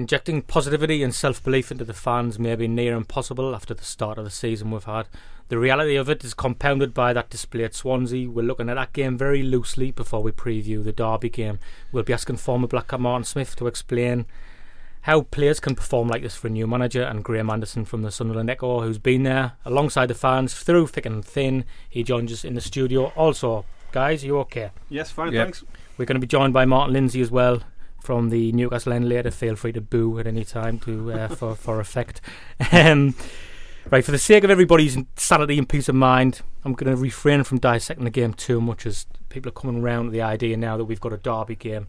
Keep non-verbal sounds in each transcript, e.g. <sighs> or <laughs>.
Injecting positivity and self belief into the fans may be near impossible after the start of the season we've had. The reality of it is compounded by that display at Swansea. We're looking at that game very loosely before we preview the Derby game. We'll be asking former Black Cat Martin Smith to explain how players can perform like this for a new manager and Graeme Anderson from the Sunderland Echo, who's been there alongside the fans through thick and thin. He joins us in the studio. Also, guys, you okay? Yes, fine, Yep. thanks. We're going to be joined by Martin Lindsay as well from the Newcastle End later. Feel free to boo at any time to uh, <laughs> for for effect. Um, right, for the sake of everybody's sanity and peace of mind, I'm going to refrain from dissecting the game too much as people are coming around to the idea now that we've got a derby game.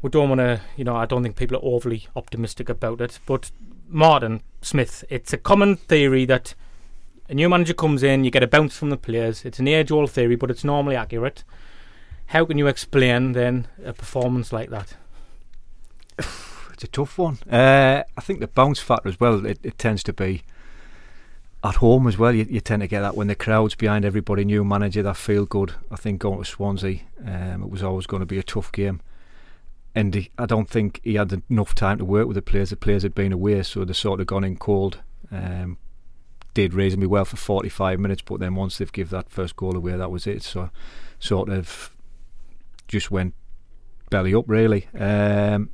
We don't want to, you know, I don't think people are overly optimistic about it. But Martin Smith, it's a common theory that a new manager comes in, you get a bounce from the players. It's an age-old theory, but it's normally accurate. How can you explain then a performance like that? <sighs> It's a tough one. Uh, I think the bounce factor as well. It, it tends to be at home as well. You, you tend to get that when the crowd's behind everybody. New manager, that feel good. I think going to Swansea, um, it was always going to be a tough game. And he, I don't think he had enough time to work with the players. The players had been away, so they sort of gone in cold. Um, did reasonably well for 45 minutes, but then once they've give that first goal away, that was it. So sort of just went belly up really. Um,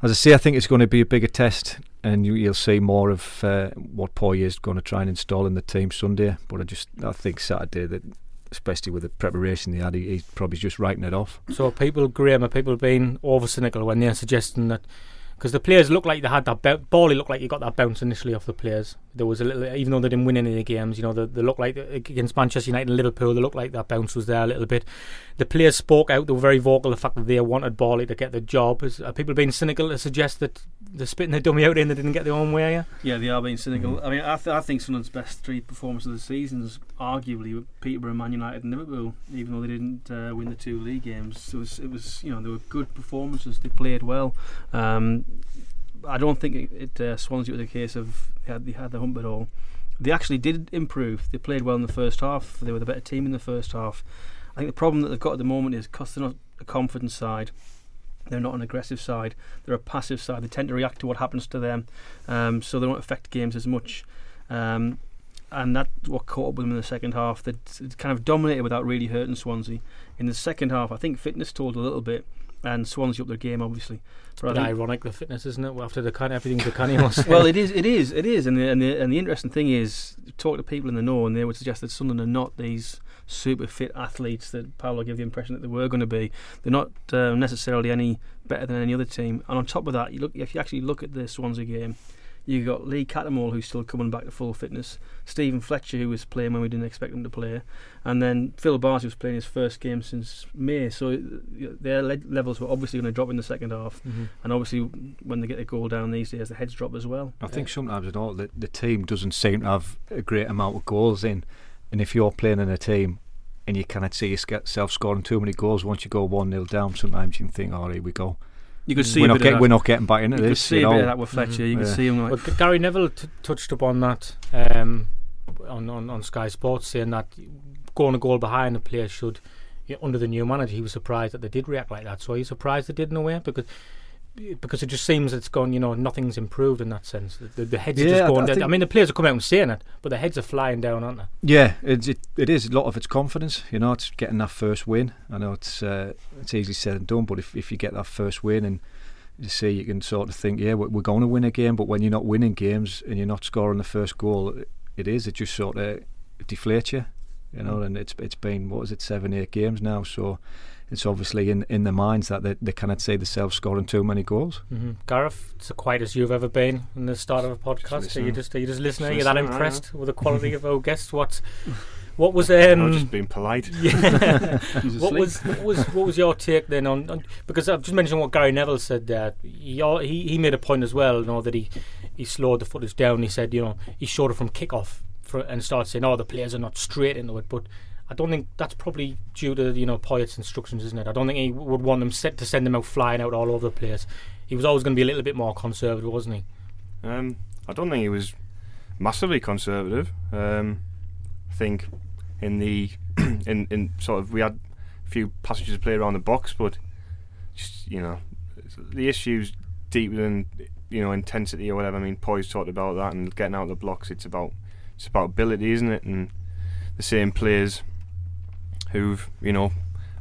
as I say, I think it's going to be a bigger test, and you, you'll see more of uh, what Poyet's going to try and install in the team Sunday. But I just, I think Saturday, that especially with the preparation they had, he, he's probably just writing it off. So people, Graeme, are people being over cynical when they're suggesting that because the players look like they had that bounce. Bally looked like he got that bounce initially off the players. There was a little, even though they didn't win any of the games, you know, they, they looked like against Manchester United and Liverpool, they looked like that bounce was there a little bit. The players spoke out; they were very vocal. The fact that they wanted Bally to get the job. Is, are people being cynical to suggest that they're spitting their dummy out and they didn't get their own way? Yeah? Yeah, they are being cynical. I mean, I, th- I think Sunderland's best three performances of the season is arguably Peterborough, Man United, and Liverpool. Even though they didn't uh, win the two league games, it was it was you know they were good performances. They played well. Um, I don't think it, it uh, Swansea was a case of they had, they had the hump at all. They actually did improve. They played well in the first half. They were the better team in the first half. I think the problem that they've got at the moment is because they're not a confident side. They're not an aggressive side. They're a passive side. They tend to react to what happens to them, um, so they don't affect games as much. Um, and that's what caught up with them in the second half. They kind of dominated without really hurting Swansea. In the second half, I think fitness told a little bit, and Swansea up their game obviously. But I ironic the fitness, isn't it? After the kind everything the canny was. well, it is, it is, it is, and the, and the and the interesting thing is, talk to people in the know, and they would suggest that Sunderland are not these super fit athletes that Paolo gave the impression that they were going to be. They're not uh, necessarily any better than any other team. And on top of that, you look if you actually look at the Swansea game, you got Lee Cattermole who's still coming back to full fitness, Stephen Fletcher who was playing when we didn't expect him to play, and then Phil Bardsley was playing his first game since May. So uh, their le- levels were obviously going to drop in the second half, Mhm. and obviously when they get a goal down these days, the heads drop as well. I think sometimes you know the, the team doesn't seem to have a great amount of goals in, and if you're playing in a team and you cannot see yourself scoring too many goals once you go one 0 down, sometimes you can think, "Oh, here we go." You could see we're a not bit getting of we're not getting back into you could this. see You a bit of that with Fletcher. You Yeah. could see him like Well, Gary Neville t- touched upon that um, on, on on Sky Sports, saying that going a goal behind the players should. yeah, Under the new manager, he was surprised that they did react like that. So he's surprised they did in a way because because it just seems it's gone. You know, nothing's improved in that sense. The, the heads are just going. I down. I, mean, the players are coming out and saying it, but the heads are flying down, aren't they? Yeah, it's, it it is a lot of it's confidence. You know, it's getting that first win. I know it's uh, it's easily said and done, but if if you get that first win and you see, you can sort of think, yeah, we're, we're going to win a game. But when you're not winning games and you're not scoring the first goal, it, it is. It just sort of deflates you. You know, and it's it's been what is it, seven, eight games now. So it's obviously in, in their minds that they, they cannot see themselves scoring too many goals. Mm-hmm. Gareth, it's as quiet as you've ever been in the start of a podcast. Just are you just are you just listening? Just You're that listening, impressed with the quality <laughs> of our guests? What <laughs> what was um I'm just being polite. <laughs> yeah. What was what was what was your take then on, on because I've just mentioned what Gary Neville said there. He, he he made a point as well, you know, that he he slowed the footage down. He said, you know, he showed it from kickoff for, and started saying, oh, the players are not straight into it, but. I don't think that's probably due to you know Poyet's instructions, isn't it? I don't think he would want them set to send them out flying out all over the place. He was always going to be a little bit more conservative, wasn't he? Um, I don't think he was massively conservative. Um, I think in the <clears throat> in in sort of we had a few passages to play around the box, but just you know the issues deeper than you know intensity or whatever. I mean, Poyet's talked about that and getting out of the blocks. It's about it's about ability, isn't it? And the same players who've you know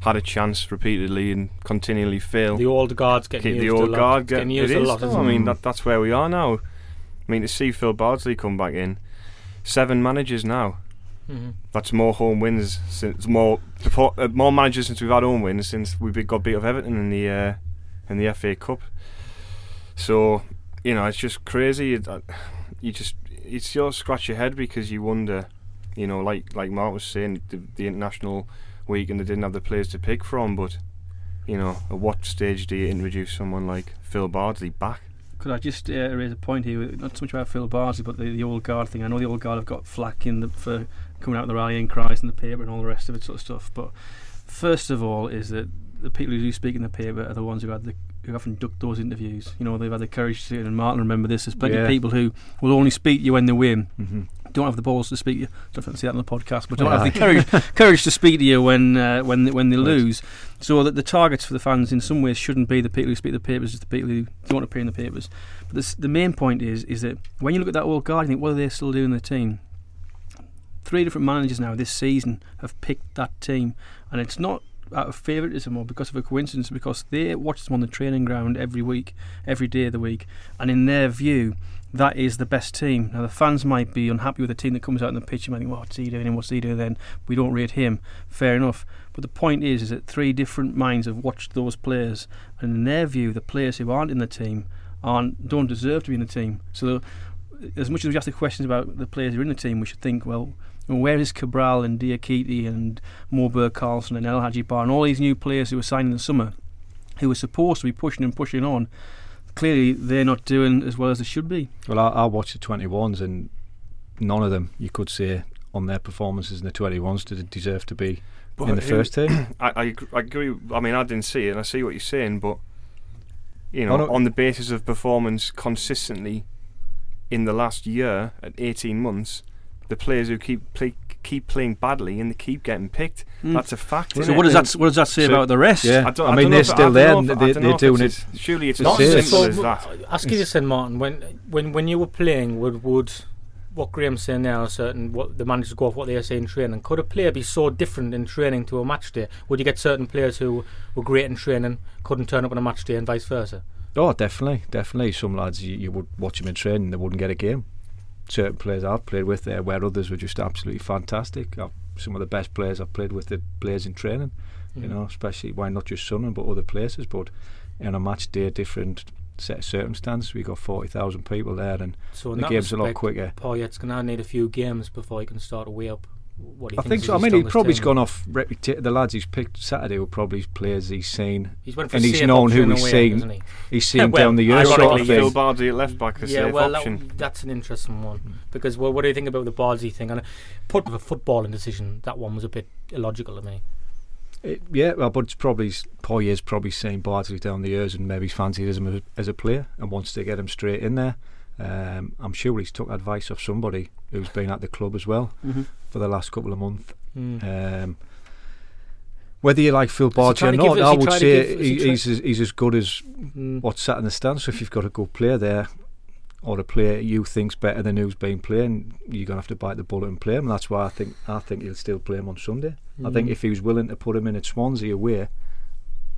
had a chance repeatedly and continually fail The old guard's getting keep used the a old lot. guard It's getting, used it a lot. though. I mean, that, that's where we are now. I mean, to see Phil Bardsley come back in, seven managers now. Mhm. That's more home wins since more uh, more managers since we've had home wins since we got beat off Everton in the uh, in the FA Cup. So you know, it's just crazy. It, uh, you just you still scratch your head because you wonder, you know, like like Mark was saying, the, the international week and they didn't have the players to pick from, but you know, at what stage do you introduce someone like Phil Bardsley back? Could I just uh, raise a point here? Not so much about Phil Bardsley, but the, the old guard thing. I know the old guard have got flack in the, for coming out with the rallying cries in the paper and all the rest of it sort of stuff. But first of all, is that the people who do speak in the paper are the ones who had the who often duck those interviews. You know, they've had the courage to. And Martin, remember this. There's plenty of people who will only speak to you when they win. Mm-hmm. Don't have the balls to speak to you. Don't have to see that on the podcast, but don't Yeah. have the courage <laughs> courage to speak to you when uh, when they, when they Right. lose. So that the targets for the fans in some ways shouldn't be the people who speak the papers, it's the people who don't appear in the papers. But this, the main point is is that when you look at that old guard, you think, what are they still doing in the team? Three different managers now this season have picked that team, and it's not out of favouritism or because of a coincidence, because they watch them on the training ground every week, every day of the week, and in their view, that is the best team. Now the fans might be unhappy with the team that comes out on the pitch and might think, "Well, what's he doing? And what's he doing?" Then we don't rate him. Fair enough. But the point is, is that three different minds have watched those players, and in their view, the players who aren't in the team aren't don't deserve to be in the team. So, as much as we ask the questions about the players who are in the team, we should think, well, where is Cabral and Diakite and Moberg Karlsson and El Hadji Ba and all these new players who were signed in the summer, who were supposed to be pushing and pushing on? Clearly, they're not doing as well as they should be. Well, I, I watched the 21s and none of them, you could say, on their performances in the 21s did deserve to be in the who- first um, team. <clears throat> I, I, agree. I mean, I didn't see it, and I see what you're saying, but you oh, know, Oh, on the basis of performance consistently in the last year at 18 months, the players who keep play, keep playing badly and they keep getting picked. Mm. That's a fact. So what does that what does that say So- about the rest? Yeah. I, don't, I I mean, don't they're still there and they- I don't know they're doing it. Surely it's Not as so- simple as that. Ask you this then, Martin. When when when you were playing, would would what Graeme's saying now, certain what the managers go off what they say in training? Could a player be so different in training to a match day? Would you get certain players who were great in training couldn't turn up on a match day and vice versa? Oh, definitely, definitely. Some lads you, you would watch them in training, they wouldn't get a game. Certain players I've played with there, where others were just absolutely fantastic. I've, some of the best players I've played with, the players in training. You Mhm. know, especially why not just Sunderland but other places. But in a match day, different set of circumstances. We got forty thousand people there, and So the game's a lot respect, quicker. Poyet's going to need a few games before he can start to weigh up what he I thinks think so. I mean, he strongest probably's team. gone off reputation. The lads he's picked Saturday were probably players he's seen. He's went for and he's known who he's away, seen. hasn't he? He's seen <laughs> Well, down the year sort ironically, of Phil thing. Bardsley at left back, the yeah, safe well, option. That, that's an interesting one because well, what do you think about the Bardsley thing? And put with a footballing decision, that one was a bit illogical to me. It- yeah, well, but it's probably Poyet's probably seen Bardsley down the years and maybe fancied him as, as a player and wants to get him straight in there. Um, I'm sure he's took advice of somebody who's been at the club as well Mm-hmm. For the last couple of months. Mm. Um, whether you like Phil he or not, give- I would say give- he he, he's as, he's as good as Mm. what's sat in the stand. So if you've got a good player there, or a player you think's better than who's been playing, you're gonna have to bite the bullet and play him. That's why I think I think he'll still play him on Sunday. I think Mm. if he was willing to put him in at Swansea away,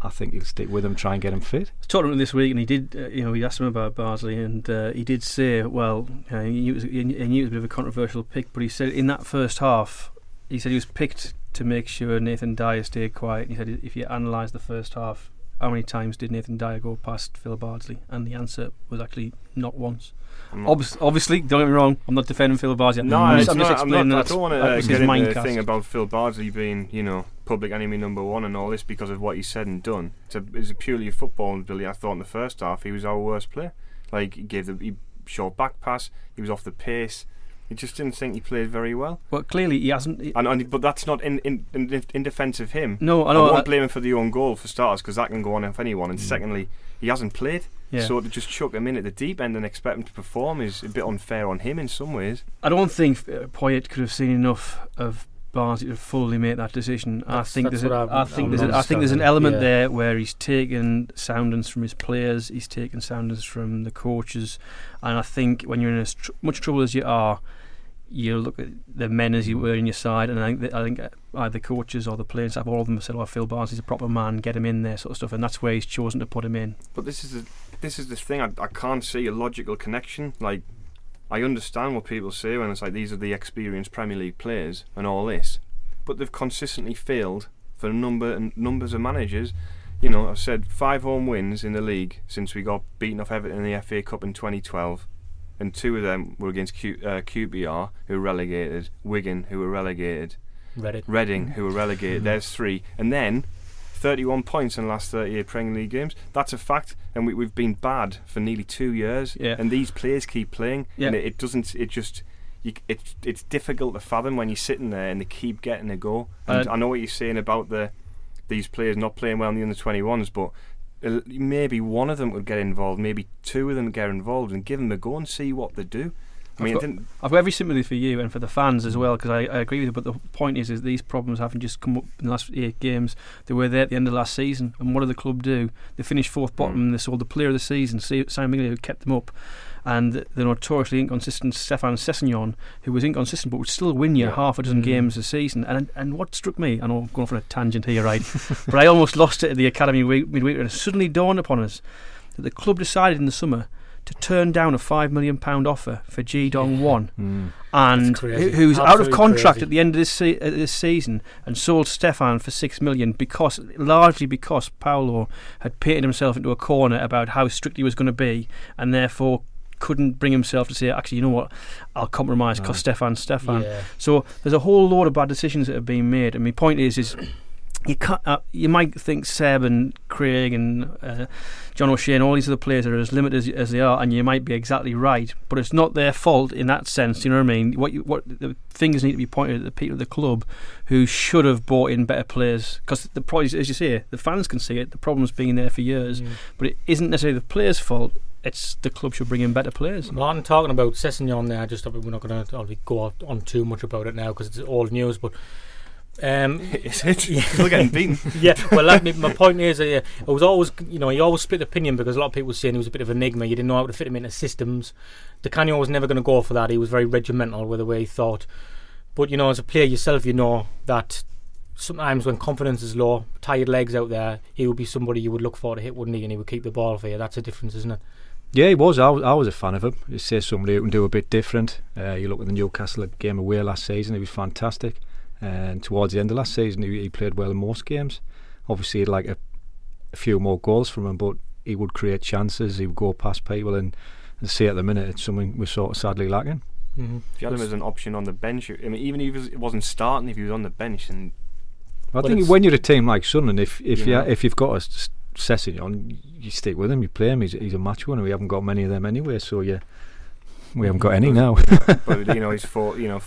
I think he'll stick with him, try and get him fit. I was talking to him this week, and he did. Uh, you know, we asked him about Bardsley, and uh, he did say, well, uh, he, knew it was, he knew it was a bit of a controversial pick, but he said in that first half, he said he was picked to make sure Nathan Dyer stayed quiet. He said if you analyse the first half, how many times did Nathan Dyer go past Phil Bardsley? And the answer was actually not once. I'm not- Obvi- obviously, don't get me wrong, I'm not defending Phil Bardsley. No, I'm it's just, I'm just not, I'm explaining not, I don't want to uh, get his into the thing about Phil Bardsley being, you know, public enemy number one and all this because of what he said and done. It's a, it's a purely a football ability. I thought in the first half he was our worst player. Like he gave the he short back pass, he was off the pace. He just didn't think he played very well. Well, clearly he hasn't. he- And, and but that's not in in, in, in defence of him. no, I I, know. won't that- blame him for the own goal for starters because that can go on if anyone. And secondly, he hasn't played. yeah. So to just chuck him in at the deep end and expect him to perform is a bit unfair on him in some ways. I don't think uh, Poyet could have seen enough of Bardsley to fully make that decision. I think there's, a, what I'm- I think there's, a, I think there's an element Yeah. there where he's taken soundings from his players, he's taken soundings from the coaches, and I think when you're in as tr- much trouble as you are, you look at the men as you were in your side, and I think that, I think uh, either the coaches or the players, staff, all of them have said, "Oh, Phil Bardsley is a proper man, get him in there," sort of stuff, and that's where he's chosen to put him in. But this is the this is the thing. I, I can't see a logical connection. Like I understand what people say when it's like these are the experienced Premier League players and all this, but they've consistently failed for a number and numbers of managers. You know, I've said five home wins in the league since we got beaten off Everton in the FA Cup in 2012, and two of them were against Q, uh, QPR, who were relegated, Wigan, who were relegated, Reddit. Reading, who were relegated. <laughs> There's three, and then 31 points in the last 38 Premier League games. That's a fact, and we, we've been bad for nearly two years. Yeah. And these players keep playing, and it, it doesn't. It just. You, it's it's difficult to fathom when you're sitting there and they keep getting a go. And Uh, I know what you're saying about the these players not playing well in the under 21s, but uh, maybe one of them would get involved, maybe two of them get involved, and give them a go and see what they do. I I've got- didn't, I've got every sympathy for you and for the fans as well because I, I agree with you. But the point is, is these problems haven't just come up in the last eight games. They were there at the end of last season, and what did the club do? They finished fourth bottom. Mm. and They sold the player of the season, Si- Simon Mignolet, who kept them up, and the notoriously inconsistent Stefan Sessegnon, who was inconsistent but would still win you Yeah. half a dozen Mm. games a season. And and what struck me, I know I'm going off on a tangent here, right? <laughs> but I almost lost it at the academy week, midweek, and it suddenly dawned upon us that the club decided in the summer. To turn down a five million pound offer for Ji Dong-won, Mm. and That's crazy. who- who's out of contract crazy. at the end of this se- uh, this season and sold Stefan for six million because largely because Paolo had painted himself into a corner about how strict he was going to be and therefore couldn't bring himself to say actually you know what I'll compromise because Right. Stefan's Stefan Yeah. so there's a whole load of bad decisions that have been made and my point is is you can't, uh, you might think Seb and Craig and uh, John O'Shea and all these other players are as limited as, as they are, and you might be exactly right. But it's not their fault in that sense. You know what I mean? What you, what the fingers need to be pointed at the people at the club who should have brought in better players. Because the problem, is, as you say, the fans can see it. The problem's been there for years, Mm. but it isn't necessarily the players' fault. It's the club should bring in better players. Martin talking about Sessegnon there, just we're not going to go on too much about it now because it's old news, but um, <laughs> is it? Yeah. Still getting beaten. <laughs> yeah, well, that, my point is, uh, it was always, you know, he always split opinion because a lot of people were saying he was a bit of an enigma. You didn't know how to fit him into systems. Di Canio was never going to go for that. He was very regimental with the way he thought. But you know, as a player yourself, you know that sometimes when confidence is low, tired legs out there, he would be somebody you would look for to hit, wouldn't he? And he would keep the ball for you. That's a difference, isn't it? Yeah, he was. I was, I was a fan of him. You say somebody who can do a bit different. Uh, you look at the Newcastle game away last season; he was fantastic. And towards the end of last season, he, he played well in most games. Obviously, he'd like a, a few more goals from him, but he would create chances. He would go past people, and, and see at the minute it's something we're sort of sadly lacking. Mm-hmm. If you had him as an option on the bench, I mean, even if he wasn't starting, if he was on the bench, and I think when you're a team like Sunderland, if if You you know. if you've got a s- Sessegnon, you stick with him, you play him. He's, he's a match winner. We haven't got many of them anyway, so yeah, we haven't got any now. <laughs> but you know, he's <laughs> four. You know,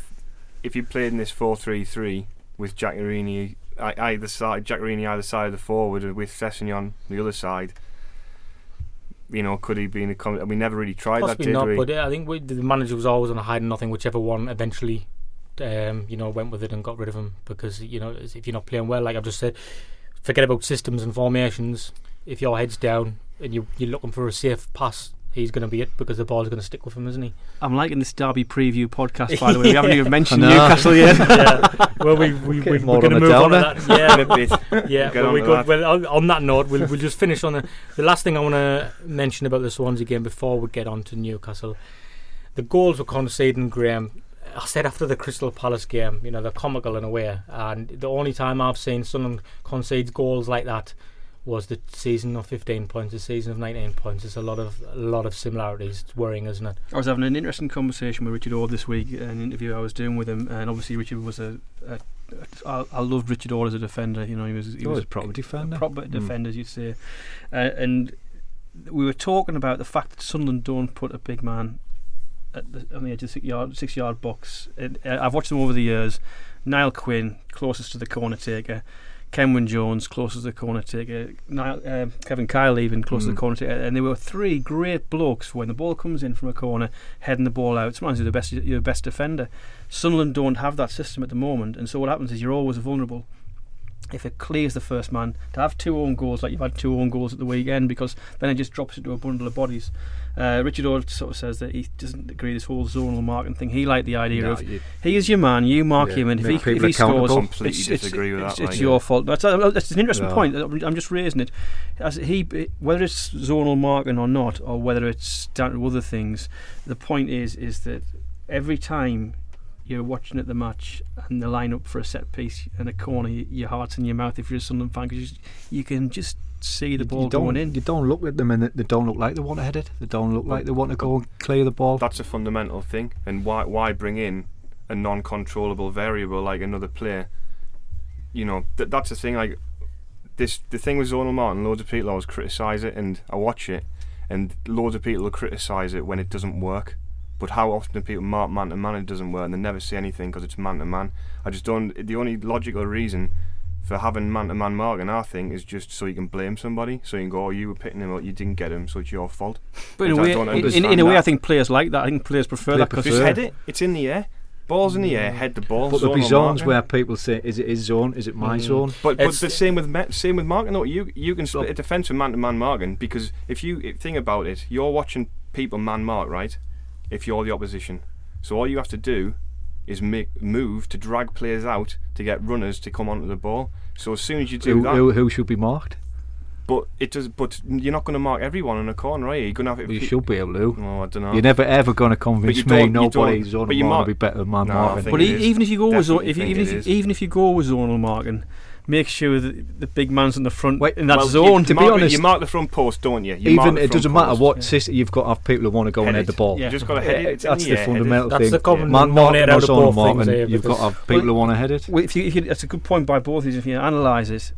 if you played in this four-three-three with Giaccherini either side, Giaccherini either side of the forward, with Sessegnon the other side, you know, could he be in a? Com- we never really tried that, Possibly did not, we? but I think we, the manager was always on a hide and nothing. Whichever one eventually, um, you know, went with it and got rid of him because you know if you're not playing well, like I've just said, forget about systems and formations. If your head's down and you you're looking for a safe pass, he's going to be it because the ball's going to stick with him, isn't he? I'm liking this Derby preview podcast, by the way. We <laughs> haven't even mentioned Newcastle yet. <laughs> yeah. <laughs> Well, we we Okay, we more we're going to move a on to that. Yeah, a bit. yeah, well, on we to go, that. well on, on that note, we'll, we'll just finish on the, the last thing I want to mention about the Swansea game before we get on to Newcastle. The goals were conceded, Graeme. I said after the Crystal Palace game, you know, they're comical in a way, and the only time I've seen someone concede goals like that was the season of 15 points, the season of 19 points. There's a lot of a lot of similarities. It's worrying, isn't it? I was having an interesting conversation with Richard Ord this week, an interview I was doing with him, and obviously Richard was a. a I, I loved Richard Ord as a defender. You know, he was he Oh, was he's a proper defender. A proper Mm. defender, as you'd say. Uh, and we were talking about the fact that Sunderland don't put a big man at the, on the edge of the six yard, six yard box. It, uh, I've watched them over the years. Niall Quinn, closest to the corner taker. Kenwyne Jones, closest to the corner taker. Uh, Kevin Kyle, even close Mm. the corner taker. And they were three great blokes when the ball comes in from a corner, heading the ball out. Sometimes you're the best, you're the best defender. Sunderland don't have that system at the moment, and so what happens is you're always vulnerable if it clears the first man to have two own goals like you've had two own goals at the weekend because then it just drops into a bundle of bodies. Uh, Richard Ord sort of says that he doesn't agree this whole zonal marking thing. He liked the idea No, of you- he is your man, you mark Yeah, him, and if he, if he scores. It's, it's, it's, that, it's like, your yeah. fault. That's, uh, that's an interesting point. I'm I'm just raising it. As he, whether it's zonal marking or not, or whether it's down to other things, the point is is that every time you're watching at the match and the line up for a set piece and a corner, your heart's in your mouth if you're a Sunderland fan because you can just see the ball going in. You don't look at them and they- they don't look like they want to head it. They don't look like they want to go and clear the ball. That's a fundamental thing. And why why bring in a non-controllable variable like another player? You know, th- that's the thing. Like this, the thing with Zonal marking, loads of people always criticise it, and I watch it, and loads of people will criticise it when it doesn't work. But how often do people mark man to man and it doesn't work, and they never see anything because it's man to man? I just don't. The only logical reason for having man to man marking, I think, is just so you can blame somebody. So you can go, oh, you were picking him up, you didn't get him, so it's your fault. But in a I way, in, in, a way. I think players like that. I think players prefer They that because Just head it. It's in the air. Ball's in the air. Head the ball. but there'll be zones where people say, "Is it his zone? Is it my Mm. zone?" But, but It's- the same with ma- same with marking. though. you you can split Look. a defence with man to man marking because if you think about it, you're watching people man mark right. If you're the opposition, so all you have to do is make move to drag players out to get runners to come onto the ball. So as soon as you do Who, that, who, who should be marked? but it does. But you're not going to mark everyone in a corner, are you? You're going to have. You should be able to. Oh, I don't know. You're never ever going to convince me don't- you nobody but you will be better than man No, I marking. think But it e- is. even if you go with zo- Definitely if you, even if even if you go with zonal marking, make sure that the big man's in the front Wait, in that Well, zone. You, to be mark, honest- you mark the front post, don't you? you Even it doesn't matter what yeah. system you've got. to Have people who want to go and Head head the ball. Yeah. You just got to head it. It's in That's the the air, head it. fundamental That's thing. the common man denominator marking out or of zone both marking, things here, you've got to have people who want to head it. Well, if you, if you, that's a good point by both of you. If you analyse it,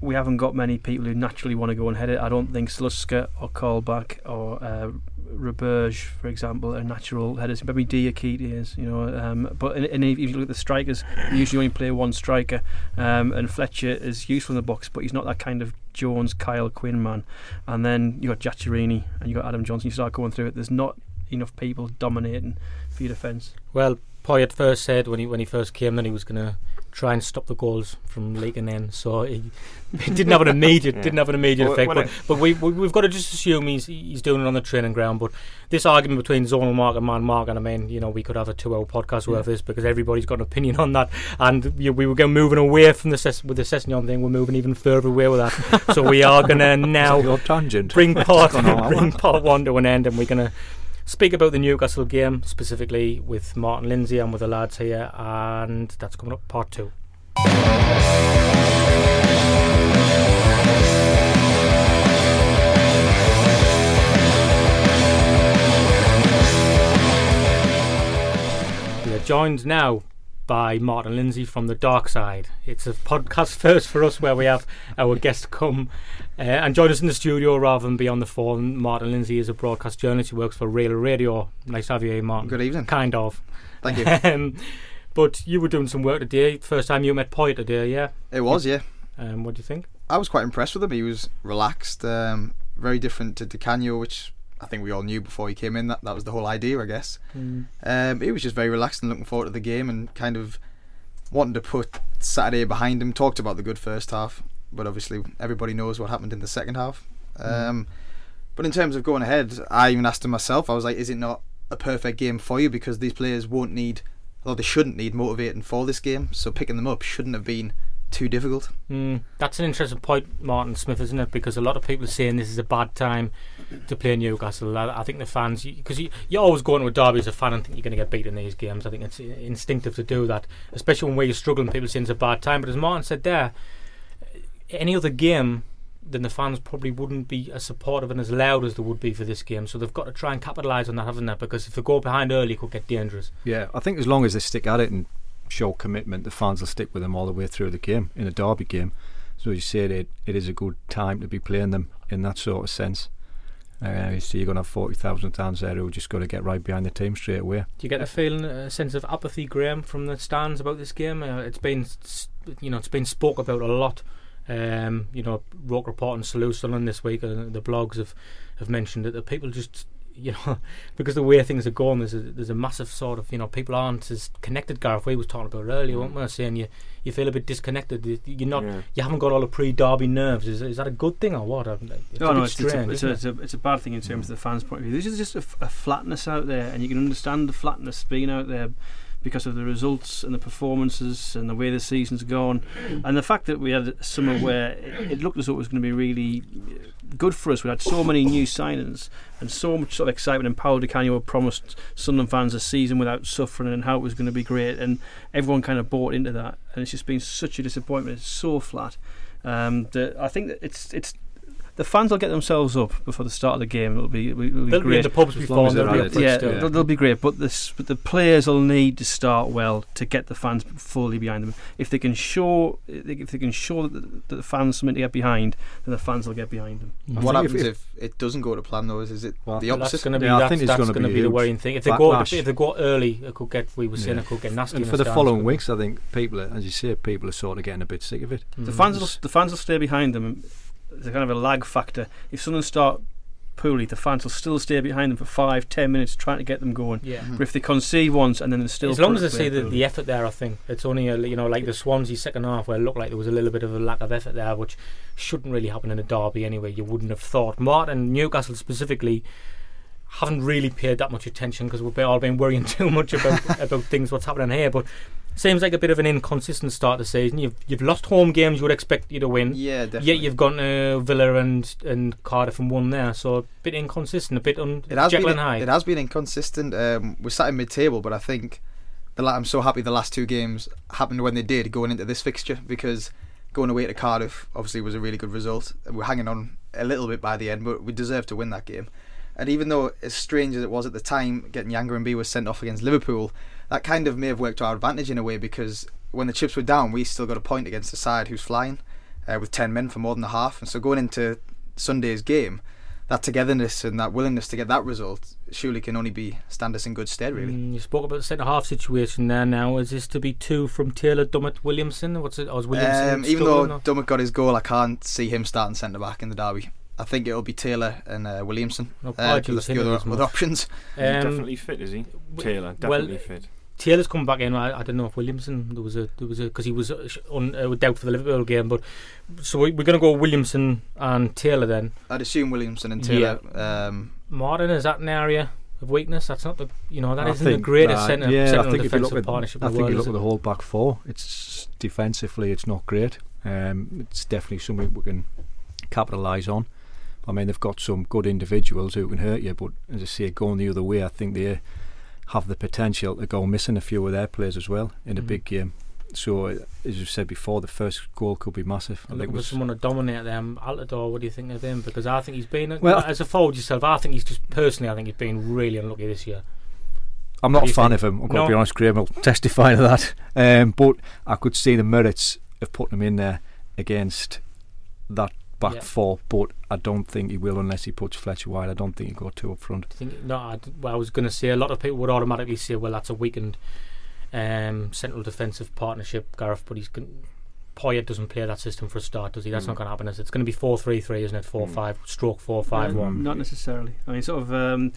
we haven't got many people who naturally want to go and head it. I don't think Sluska or Colback or uh, Roberge, for example, are natural headers. Maybe Diakite is, you know. Um, but if you look at the strikers, usually only play one striker. Um, and Fletcher is useful in the box, but he's not that kind of Jones, Kyle, Quinn man. And then you got Giaccherini and you got Adam Johnson. You start going through it. There's not enough people dominating for your defence. Well, Poyet first said when he when he first came that he was going to try and stop the goals from leaking in. So he, he didn't have an immediate <laughs> Yeah. didn't have an immediate Well, effect. when But, but we, we we've got to just assume he's he's doing it on the training ground. But this argument between zonal mark and man mark, and I mean, you know, we could have a two-hour podcast worth of this because everybody's got an opinion on that. And you we were going moving away from the Ses- with the Sessegnon thing. We're moving even further away with that. so we are going <laughs> to now tangent. bring <laughs> part bring part one to an end, and we're going to speak about the Newcastle game specifically with Martin Lindsay and with the lads here, and that's coming up part two. We are joined now by Martin Lindsay from the Dark Side. It's a podcast <laughs> first for us where we have our guest come uh, and join us in the studio rather than be on the phone. Martin Lindsay is a broadcast journalist. He works for Real Radio. Nice to have you here, Martin. Good evening. Kind of. Thank you. <laughs> um, but you were doing some work today. First time you met Poyet today, yeah? It was, yeah. Um, what do you think? I was quite impressed with him. He was relaxed, um, very different to Di Canio, which I think we all knew before he came in. That that was the whole idea, I guess. Um, he was just very relaxed and looking forward to the game and kind of wanting to put Saturday behind him. Talked about the good first half, but obviously everybody knows what happened in the second half. Um, But in terms of going ahead, I even asked him myself. I was like, "Is it not a perfect game for you? Because these players won't need, or they shouldn't need motivating for this game. So picking them up shouldn't have been too difficult. Mm, that's an interesting point, Martin Smith, isn't it? Because a lot of people are saying this is a bad time to play Newcastle. I, I think the fans, because you, you are always going into a derby as a fan and think you're going to get beat in these games. I think it's instinctive to do that, especially when where you're struggling. People saying it's a bad time, but as Martin said there, any other game then the fans probably wouldn't be as supportive and as loud as they would be for this game. So they've got to try and capitalise on that, haven't they? Because if they go behind early, it could get dangerous. Yeah, I think as long as they stick at it and show commitment, the fans will stick with them all the way through the game in a derby game. So as you said, it, it is a good time to be playing them in that sort of sense. Uh, you see, you're going to have 40,000 fans there who just got to get right behind the team straight away. Do you get a feeling, a sense of apathy, Graeme, from the stands about this game? Uh, it's been, you know, it's been spoke about a lot um, you know, Roker Report and Sunderland this week, uh, the blogs have, have mentioned that the people just, you know, <laughs> because the way things are going, there's a, there's a massive sort of, you know, people aren't as connected. Gareth, we was talking about earlier, weren't we? Saying you, you feel a bit disconnected. You're not, yeah. you haven't got all the pre-derby nerves. Is, is that a good thing or what? It's no, no, it's, strange, it's, a, it's, a, it's, a, it's, a, bad thing in terms mm. of the fans' point of view. This is just a, a flatness out there, and you can understand the flatness being out there because of the results and the performances and the way the season's gone, and the fact that we had a summer where it, it looked as though it was going to be really good for us. We had so many new signings and so much sort of excitement. And Paolo Di Canio promised Sunderland fans a season without suffering and how it was going to be great, and everyone kind of bought into that. And it's just been such a disappointment. It's so flat. Um, that I think that it's it's the fans will get themselves up before the start of the game. It'll be, it'll be they'll great. be in the pubs before. They'll be, yeah, yeah. They'll, they'll, be great. But this, but the players will need to start well to get the fans fully behind them. If they can show, if they can show that the, fans something to get behind, then the fans will get behind them. Mm-hmm. What happens if, if, it doesn't go to plan though? Is, is it well, the opposite? That's going to be, yeah, I think it's going to be, the worrying thing. If they go, if they go early, it could get. We were saying yeah. it could get nasty. And for the following weeks, I think people, are, as you say, people are sort of getting a bit sick of it. The fans, will, the fans will stay behind them there's a kind of a lag factor. If someone start poorly, the fans will still stay behind them for five, ten minutes trying to get them going. Yeah. Mm-hmm. But if they concede once and then they're still as long as they see the, the, effort there, I think it's only a, you know like the Swansea second half where it looked like there was a little bit of a lack of effort there, which shouldn't really happen in a derby anyway. You wouldn't have thought. Martin Newcastle specifically haven't really paid that much attention because we've all been worrying <laughs> too much about about things what's happening here, but seems like a bit of an inconsistent start to the season. You've you've lost home games you would expect you to win. Yeah, definitely. Yet you've gone to Villa and and Cardiff and won there. So a bit inconsistent, a bit un it has Jekyll been, Hyde. It has been inconsistent. Um, we're sat in mid-table, but I think the la- I'm so happy the last two games happened when they did going into this fixture because going away to Cardiff obviously was a really good result. We're hanging on a little bit by the end, but we deserve to win that game. And even though as strange as it was at the time, getting Yanga-Mbiwa was sent off against Liverpool, that kind of may have worked to our advantage in a way because when the chips were down, we still got a point against the side who's flying uh, with 10 men for more than a half. And so going into Sunday's game, that togetherness and that willingness to get that result surely can only be stand us in good stead, really. Mm, you spoke about the centre half situation there now. Is this to be two from Taylor, Dummett, Williamson? What's it? Or was Williamson um, even though or? Dummett got his goal, I can't see him starting centre back in the derby. I think it'll be Taylor and uh, Williamson. No, uh, the other, other options. Um, definitely fit, is he? Taylor, definitely well, fit. Taylor's come back in. I, I, don't know if Williamson there was a there was a because he was on uh, doubt for the Liverpool game. But so we, are going to go Williamson and Taylor then. I'd assume Williamson and Taylor. Yeah. Um, Martin is that an area of weakness? That's not the you know that I not the greatest uh, centre yeah, centre defensive partnership. I think world, you look at the whole back four. It's defensively, it's not great. Um, it's definitely something we can capitalise on. I mean, they've got some good individuals who can hurt you, but as I say, going the other way, I think they have the potential to go missing a few of their players as well in mm. a big game. So, as you said before, the first goal could be massive. I think for someone to dominate them, Altidore. What do you think of him? Because I think he's been well as a forward yourself. I think he's just personally, I think he's been really unlucky this year. I'm not a fan think? of him. I'm going to be honest, Graeme. I'll <laughs> testify to that. Um, but I could see the merits of putting him in there against that back yeah. four, but I don't think he will unless he puts Fletcher wide. I don't think he'll go two up front. I think, no, I, well, I was going to say a lot of people would automatically say, well, that's a weakened um, central defensive partnership, Gareth, but he's. Con- Poyet doesn't play that system for a start, does he? That's mm. not going to happen. Is it? It's going to be four three three, isn't it? Four mm. five stroke four five um, one. Not necessarily. I mean, sort of. Um,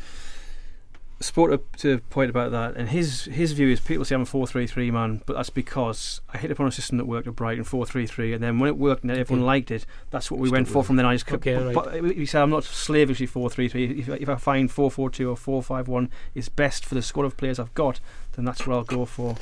spoke to, to point about that, and his his view is people say I'm a four three three man, but that's because I hit upon a system that worked at Brighton four three three, and then when it worked and everyone liked it, that's what we went for. From then I just kept. Okay, but, he said I'm not slavishly four three three. If, if I find four four two or four five one is best for the squad of players I've got, then that's what I'll go for.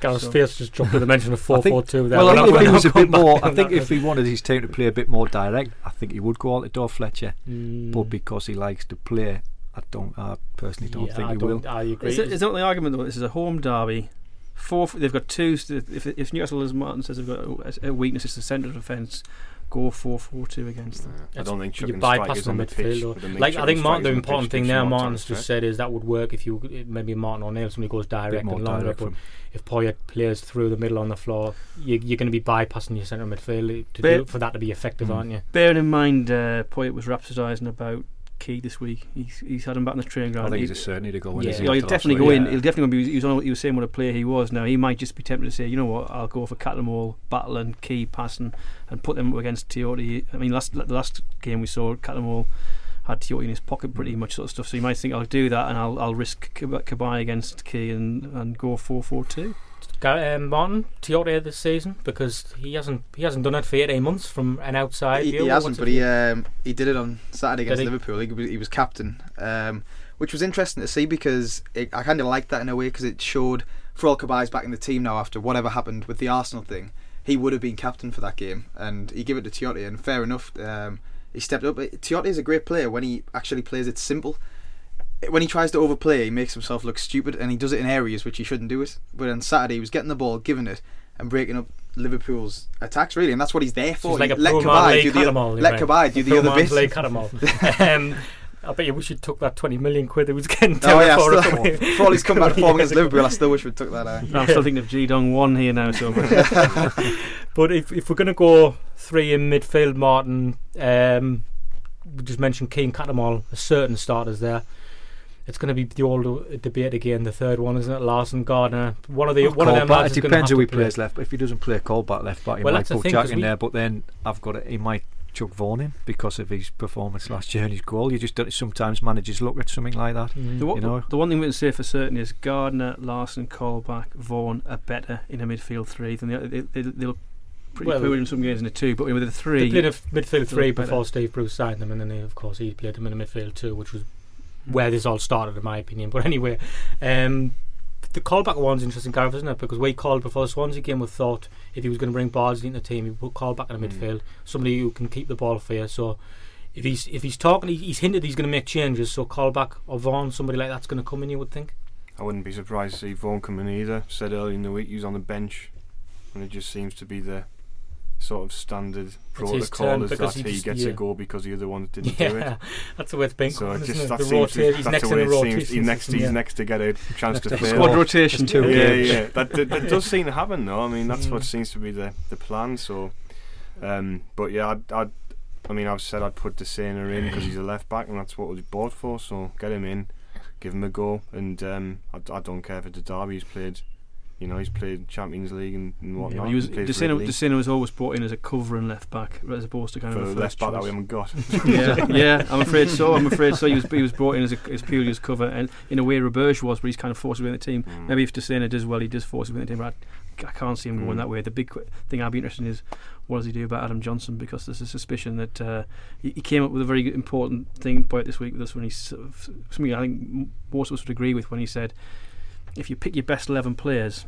Gareth's So- face just jumped with the mention of <laughs> four think- four two. There. Well, I think <laughs> if he was a bit more, I think if he wanted his team to play a bit more direct, I think he would go Altidore Fletcher. Mm. But because he likes to play, I don't. I personally don't Yeah, think I he don't- will. I agree. Is, it, is not the argument though? This is a home derby. Four. They've got two. If, if Newcastle, as Martin says, have got a, a weakness, it's the centre of defence. Go four four two against them. I don't think you bypass the on the midfield. or- with like I think Martin, the on the important thing now, there, you Martin's just right? said is that would work if you maybe Martin O'Neill somebody goes direct more and longer, direct but from- if Poyet plays through the middle on the floor, you, you're going to be bypassing your centre midfield to But- do, for that to be effective, Mm. aren't you? Bearing in mind, uh, Poyet was rhapsodising about Ki this week. He's, he's had him back in the training ground. I think He- he's a certainty to go in. Yeah. isn't Yeah, he, he'll definitely go in. Yeah. He'll definitely be. He was, on, he was saying what a player he was. Now he might just be tempted to say, you know what, I'll go for Cattermole, Battle and Ki passing, and put them against Tiote. I mean, last the last game we saw, Cattermole had Tiote in his pocket pretty mm. much sort of stuff. So you might think I'll do that, and I'll I'll risk Kab- Cabaye against Ki and and go four four two. Um, Martin Tiote this season because he hasn't he hasn't done it for 18 months from an outside He, view. he hasn't, but it- he um, he did it on Saturday against he? Liverpool. He, was- he was captain, um, which was interesting to see because it, I kind of liked that in a way because it showed for all Cabaye's back in the team now after whatever happened with the Arsenal thing. He would have been captain for that game, and he gave it to Tiote, and fair enough. Um, he stepped up. Tiote is a great player when he actually plays it simple. When he tries to overplay, he makes himself look stupid, and he does it in areas which he shouldn't do it. But on Saturday, he was getting the ball, giving it, and breaking up Liverpool's attacks really, and that's what he's there So for. it's like a let poor Cabaye do the Cattermole, let right? Cabaye do the poor other man's bit. Lee Cattermole. <laughs> um, I bet you wish you took that 20 million quid that was getting down Oh yeah, for, still, for all he's come back <laughs> form against Liverpool, I still wish we took that out. I'm still thinking of Ji Dong-won here now. So <laughs> But if if we're going to go three in midfield, Martin, um, we just mentioned Keane Cattermole, a certain starters there. It's going to be the old uh, debate again. The third one, isn't it? Larsson Gardner. One of the Well, one of them Colback, lads it is gonna depends who to he play. plays left. If he doesn't play Colback left back, he Well, might that's the put thing, Jack 'cause in we- there. But then I've got it. He might chuck Vaughan in because of his performance last year and his goal. You just don't, sometimes managers look at something like that. Mm. The, one- You know? the one thing we can say for certain is Gardner, Larsson, Colback, Vaughan are better in a midfield three than the. They, they, they look pretty Well, poor in some games in a two, but with a They three, played a midfield three better. before Steve Bruce signed them, and then they, of course he played them in a midfield two, which was where this all started, in my opinion. But anyway, um, the Colback one's interesting, Gareth, isn't it? Because we called before the Swansea game, we thought if he was going to bring Bardsley into the team, he would put Colback in the Mm. midfield, somebody who can keep the ball for you. So if he's if he's talking, he- he's hinted he's going to make changes. So Colback or Vaughan, somebody like that's going to come in, you would think. I wouldn't be surprised to see Vaughan come in either. Said earlier in the week he was on the bench, and it just seems to be the sort of standard his protocol is that he he just- gets yeah. a go because the other ones didn't do it. Yeah, <laughs> that's the way it's been. So going, it isn't just it? that the seems to, rota- he's next in the it seems. He's next. He's yeah. next to get a chance to play. to fail. squad Yeah. rotation too. yeah, games. yeah. That, that, that does seem to happen though. I mean, that's what seems to be the the plan. So, um, but yeah, I'd, I'd, I mean, I've said I'd put Dossena in because he's a left back, and that's what we bought for. So get him in, give him a go, and um, I, I don't care if it's a derby. He's played, you know, he's played Champions League and, and whatnot. but he was, He plays for Dossena, Dossena was always brought in as a covering left back as opposed to kind for of a left back that we haven't got. <laughs> <laughs> yeah, yeah, I'm afraid so. I'm afraid so. He was he was brought in as a as purely as cover, and in a way, Roberge was, but he's kind of forced within the team. Mm. Maybe if Dossena does well, he does force within the team. But I, I can't see him going Mm. that way. The big qu- thing I'd be interested in is what does he do about Adam Johnson because there's a suspicion that uh, he, he came up with a very important thing point this week with us when he sort of, something I think most of us would agree with when he said if you pick your best eleven players.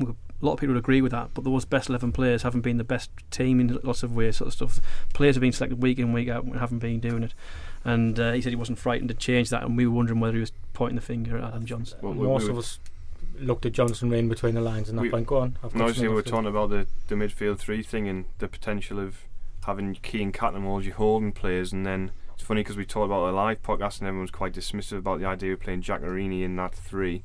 A lot of people would agree with that, but those best eleven players haven't been the best team in lots of ways. Sort of stuff. Players have been selected week in week out and haven't been doing it. And uh, he said he wasn't frightened to change that, and we were wondering whether he was pointing the finger at Adam Johnson. Well, we- Most we of us looked at Johnson reading between the lines and that We- point. Go on. I've And obviously, we were talking about the, the midfield three thing and the potential of having Ki and Cattermole as your holding players. And then it's funny because we talked about the live podcast and everyone was quite dismissive about the idea of playing Giaccherini in that three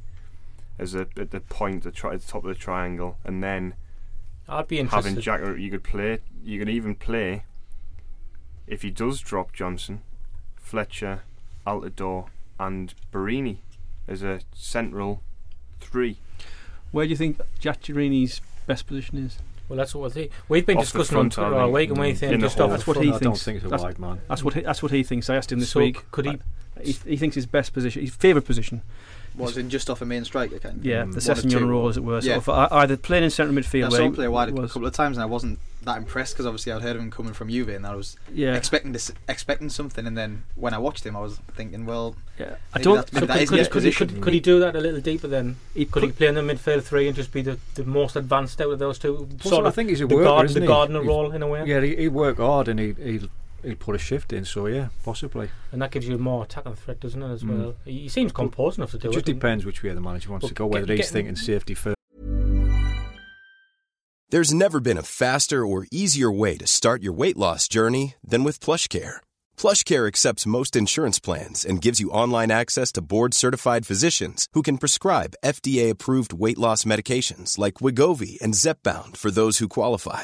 as a, at the point, the tri- at the top of the triangle. And then I'd be having. Jack, you could play, you could even play, if he does drop Johnson, Fletcher, Altidore, and Barini as a central three. Where do you think Giaccherini's best position is? Well, that's what we We've been Off the discussing on front, Twitter I all think, week, and we in think just off the That's what front. he I don't thinks. think it's a That's- wide man. That's what he, that's what he thinks. I asked him this So week. could he? He, he thinks his best position, his favourite position, Was in just off a main striker kind of. yeah, Mm. the One or Sessegnon role, as it were. Yeah. Sort of, either playing in centre midfield. I where saw him play wide a couple of times, and I wasn't that impressed because obviously I'd heard of him coming from Juve, and I was Yeah, expecting this, expecting something, and then when I watched him, I was thinking, well, yeah. I maybe don't. that's- So that could, could, he, could, he, could, could he do that a little deeper then? He Could he play in the midfield three and just be the, the most advanced out of those two? Also, Sort I of think he's a the, worker, guard, isn't the he? gardener He's- role in a way, Yeah, he, he'd work hard and he, he'll, he'll put a shift in, so yeah, possibly. and that gives you more attacking threat, doesn't it? As Mm. well, he, he seems composed enough to do It it. just doesn't depends which way the manager wants But to go, get- whether he's getting- thinking safety first. There's never been a faster or easier way to start your weight loss journey than with PlushCare. PlushCare accepts most insurance plans and gives you online access to board-certified physicians who can prescribe FDA-approved weight loss medications like Wegovy and Zepbound for those who qualify.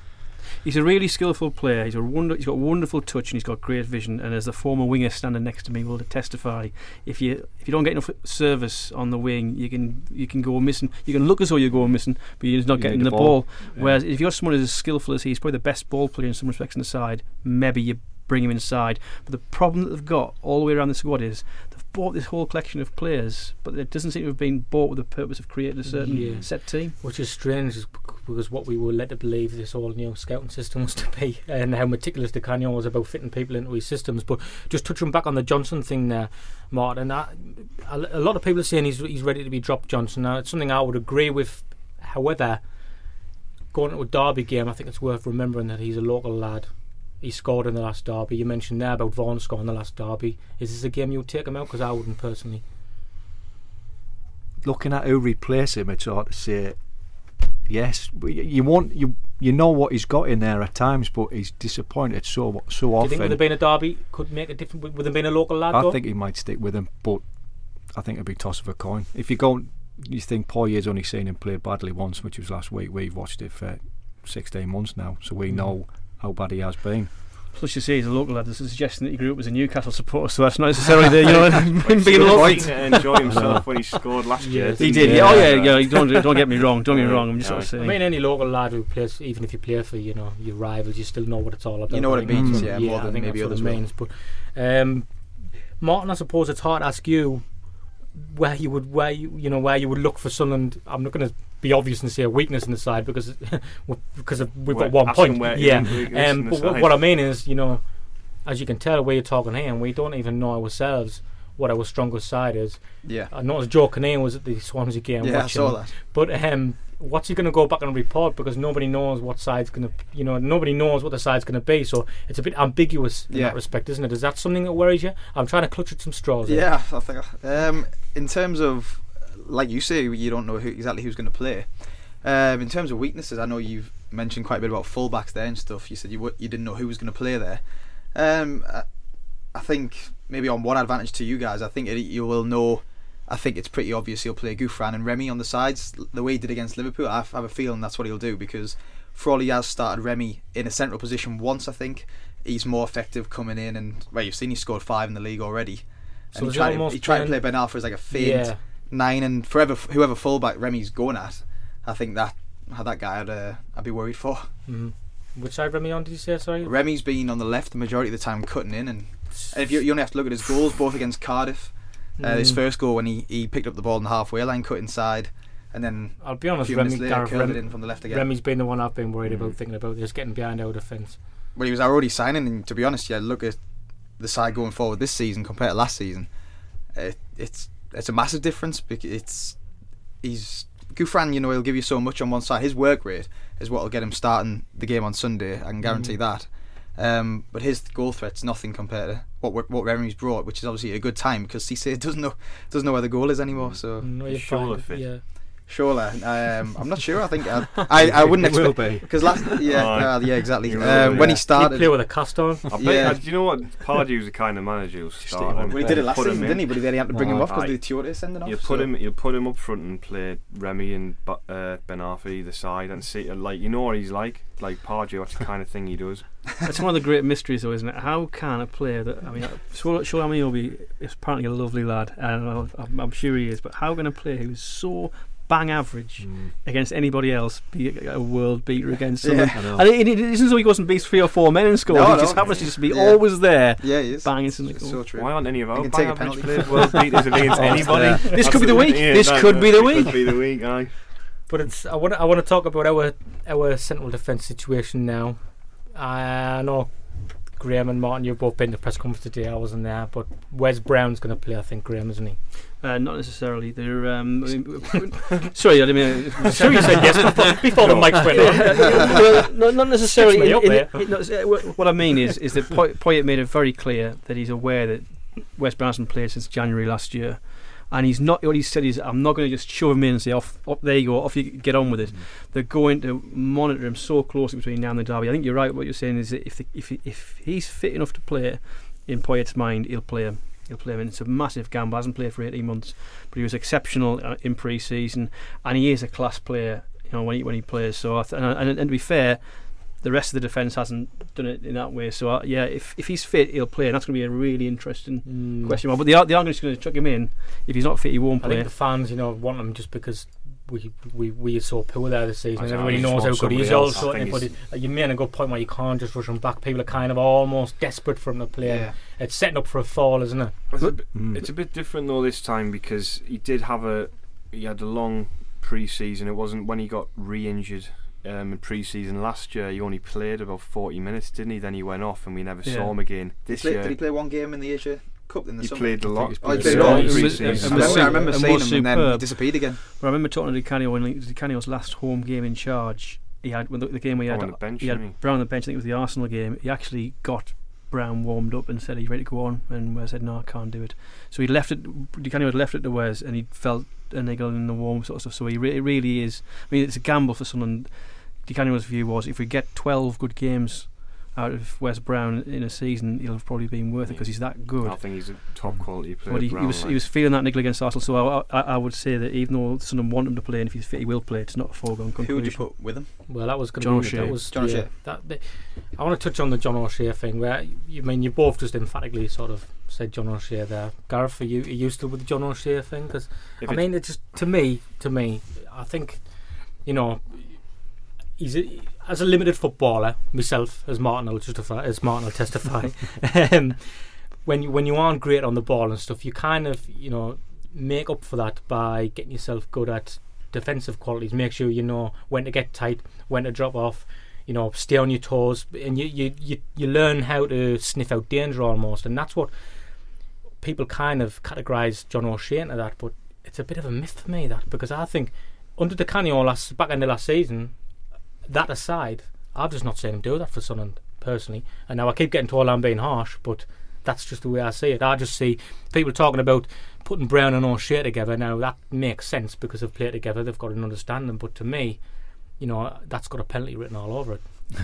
He's a really skillful player. He's a wonder. He's got wonderful touch and he's got great vision. And as the former winger standing next to me will testify, if you if you don't get enough service on the wing, you can you can go missing. You can look as though you're going missing, but you're just not You getting the the ball. ball. Yeah. Whereas if you're someone as skillful as he, he's probably the best ball player in some respects in the side. Maybe you bring him inside. But the problem that they've got all the way around the squad is they've bought this whole collection of players, but it doesn't seem to have been bought with the purpose of creating a certain Yeah. set team. Which is strange because what we were led to believe this all new scouting system was to be, <laughs> and how meticulous the Canio was about fitting people into his systems. But just touching back on the Johnson thing there, Martin, a lot of people are saying he's he's ready to be dropped, Johnson. Now, it's something I would agree with. However, going into a derby game, I think it's worth remembering that he's a local lad. He scored in the last derby. You mentioned there about Vaughan scoring the last derby. Is this a game you would take him out? Because I wouldn't personally. Looking at who replace him, it's hard to say. Yes, you want you you know what he's got in there at times, but he's disappointed so so Do you often. think with it being a derby could make a difference with him being a local lad? I though? think he might stick with him, but I think it'd be toss of a coin. If you go, you think Poyet's only seen him play badly once, which was last week. We've watched it for 16 months now, so we hmm. know how bad he has been. Plus, you see, he's a local lad. There's a suggestion that he grew up as a Newcastle supporter, so that's not necessarily the, you know, <laughs> him being He local. was to enjoy himself when he scored last <laughs> year. He didn't yeah. Oh, yeah, yeah. Don't, don't get me wrong. Don't get me wrong. I'm just sort of Yeah. I mean, any local lad who plays, even if you play for you know your rivals, you still know what it's all about. You know what it think means, that's yeah, what- more I than think maybe that's what others it will. means. But um, Martin, I suppose it's hard to ask you where you would, where you, you know, where you would look for Sunderland. I'm not going to be obvious and say a weakness in the side because <laughs> because of, we've got one point. where Yeah, you um, but what, what I mean is, you know, as you can tell, where you're talking here, and we don't even know ourselves what our strongest side is. Yeah. Not as Joe Kinnear was at the Swansea game. Yeah, I saw that. But um, what's he going to go back and report because nobody knows what side's going to, you know, nobody knows what the side's going to be. So it's a bit ambiguous in Yeah. that respect, isn't it? Is that something that worries you? I'm trying to clutch at some straws. here. Yeah, I think. Um, in terms of, like you say, you don't know who, exactly who's going to play. Um, in terms of weaknesses, I know you've mentioned quite a bit about fullbacks there and stuff. You said you you didn't know who was going to play there. Um, I, I think maybe on one advantage to you guys, I think it, you will know. I think it's pretty obvious he'll play Gouffran and Remy on the sides. The way he did against Liverpool, I have a feeling that's what he'll do because for all he has started Remy in a central position once, I think he's more effective coming in and well, you've seen he scored five in the league already. So And is he tried, to, he tried to play Ben Arfa as like a feint Yeah. Nine and forever whoever fullback Remy's going at, I think that had that guy I'd, uh, I'd be worried for. Mhm. Which side Remy on did you say? Sorry. Remy's been on the left the majority of the time cutting in and, and if you, you only have to look at his goals both against Cardiff. Uh, his Mm. first goal when he, he picked up the ball in the halfway line, cut inside, and then I'll be honest. Remy later, Remy, it in from the left again. Remy's been the one I've been worried Mm. about thinking about just getting behind our defence. Well, he was already signing, and to be honest, yeah, look at the side going forward this season compared to last season. It, it's it's a massive difference. because It's he's Gouffran, you know, he'll give you so much on one side. His work rate is what will get him starting the game on Sunday. I can guarantee Mm. that. Um, but his goal threat's nothing compared to what what Remy's brought, which is obviously a good time because Cisse <laughs> doesn't know doesn't know where the goal is anymore. So No, Is you're Shola fine. fit? Yeah. Shola, um, I'm not sure. I think I <laughs> I, I wouldn't It will expect be. because last yeah Aye. uh, yeah exactly um, be, when yeah. he He'd started. play with a cast on. I bet, Yeah. uh, do you know what? Pardew's the kind of manager who'll start him. well, he did it last put season, didn't he? But then he had to bring him off because Aye. the Tiote sending off. You put so- him, you put him up front and play Remy and uh, Ben Arfa either side, and see, like you know what he's like, like Pardew. That's the kind of thing he does. That's one of the great mysteries, though, isn't it? How can a player that I mean, Shola Ameobi is apparently a lovely lad, and I'm, I'm sure he is. But how can a player who's so bang average Mm. against anybody else be a, a world beater against someone? I know. And it, it isn't as though he goes and beats three or four men and scores. No, he just no. happens to just be Yeah. always there, Yeah, he is. banging something. It's so true. Why aren't any of our bang take a average penalty. players world beaters against <laughs> anybody? Yeah. This could be the week. This that- could be the it week. Could be the week. Aye. But it's I want I want to talk about our our central defence situation now. I know Graeme and Martin, you've both been to the press conference today. I wasn't there, but Wes Brown's going to play. I think Graeme, isn't he? Uh, not necessarily. They're. Um, <laughs> sorry, I didn't mean. Sure, you said yes before, <laughs> before the mics went on. well, no, not necessarily. In- in- in- uh, what I mean is, is that Poy- Poyet made it very clear that he's aware that Wes Brown's been played since January last year, and he's not. What he said is, I'm not going to just shove him in and say, "Off, up there you go, off you get on with it." They're going to monitor him so closely between now and the derby. I think you're right. What you're saying is that if the, if if he's fit enough to play, in Poyet's mind, he'll play him. He'll play him. And it's a massive gamble. Hasn't played for 18 months, but he was exceptional uh, in pre-season, and he is a class player. You know when he when he plays. So and, and, and to be fair, the rest of the defence hasn't done it in that way. So uh, yeah, if if he's fit, he'll play, and that's going to be a really interesting Mm. question mark. But they are they are just going to chuck him in. If he's not fit, he won't I play. think the fans, you know, want him just because we we we are so poor there this season, and know, everybody you just knows how good he is. somebody else. Also, I think but it- you made a good point where you can't just rush him back. People are kind of almost desperate for him to play. Yeah. It's setting up for a fall, isn't it? It's a, bit, Mm. it's a bit different though this time because he did have a he had a long pre-season. It wasn't when he got re-injured um, in pre-season last year. He only played about forty minutes, didn't he? Then he went off, and we never Yeah. saw him again. Did This he, play, year did he play one game in the Asia Cup in the he summer? played a lot. he's Oh, he played played a lot. in pre-season. it I remember, I remember it seeing was him and then he disappeared again. But I remember talking to Di Canio when Di Canio's last home game in charge. He had when the, the game where he Oh, had, on the bench, he had he? Brown on the bench. I think it was the Arsenal game. He actually got Brown warmed up and said he's ready to go on. And Wes said no, I can't do it. So he left it. Di Canio had left it to Wes, and he felt a niggle in the warm sort of stuff. So he re- it really is. I mean, it's a gamble for someone. Di Canio's view was if we get 12 good games out of Wes Brown in a season, he'll have probably been worth it because he's that good. I think he's a top quality player. But he, he was like. he was feeling that niggle against Arsenal, so I, I, I would say that even though Sunderland want him to play, and if he's fit, he will play. It's not a foregone conclusion. Who would you put with him? Well, that was going John be O'Shea. that was John yeah, O'Shea. Uh, that, the, I want to touch on the John O'Shea thing, where you I mean you both just emphatically sort of said John O'Shea there. Gareth, are you are you still with the John O'Shea thing? Because I it- mean, it's just to me, to me, I think, you know, he's a, as a limited footballer myself, as Martin will justify, as Martin will testify. <laughs> um, when you when you aren't great on the ball and stuff, you kind of you know make up for that by getting yourself good at defensive qualities. Make sure you know when to get tight, when to drop off. You know, stay on your toes, and you you you, you learn how to sniff out danger almost, and that's what people kind of categorise John O'Shea into that. But it's a bit of a myth for me that because I think under the Canio last back end of last season, that aside, I've just not seen him do that for Sunderland personally. And now I keep getting told I'm being harsh, but that's just the way I see it. I just see people talking about putting Brown and O'Shea together. Now that makes sense because they've played together, they've got an understanding. But to me, you know, that's got a penalty written all over it. <laughs>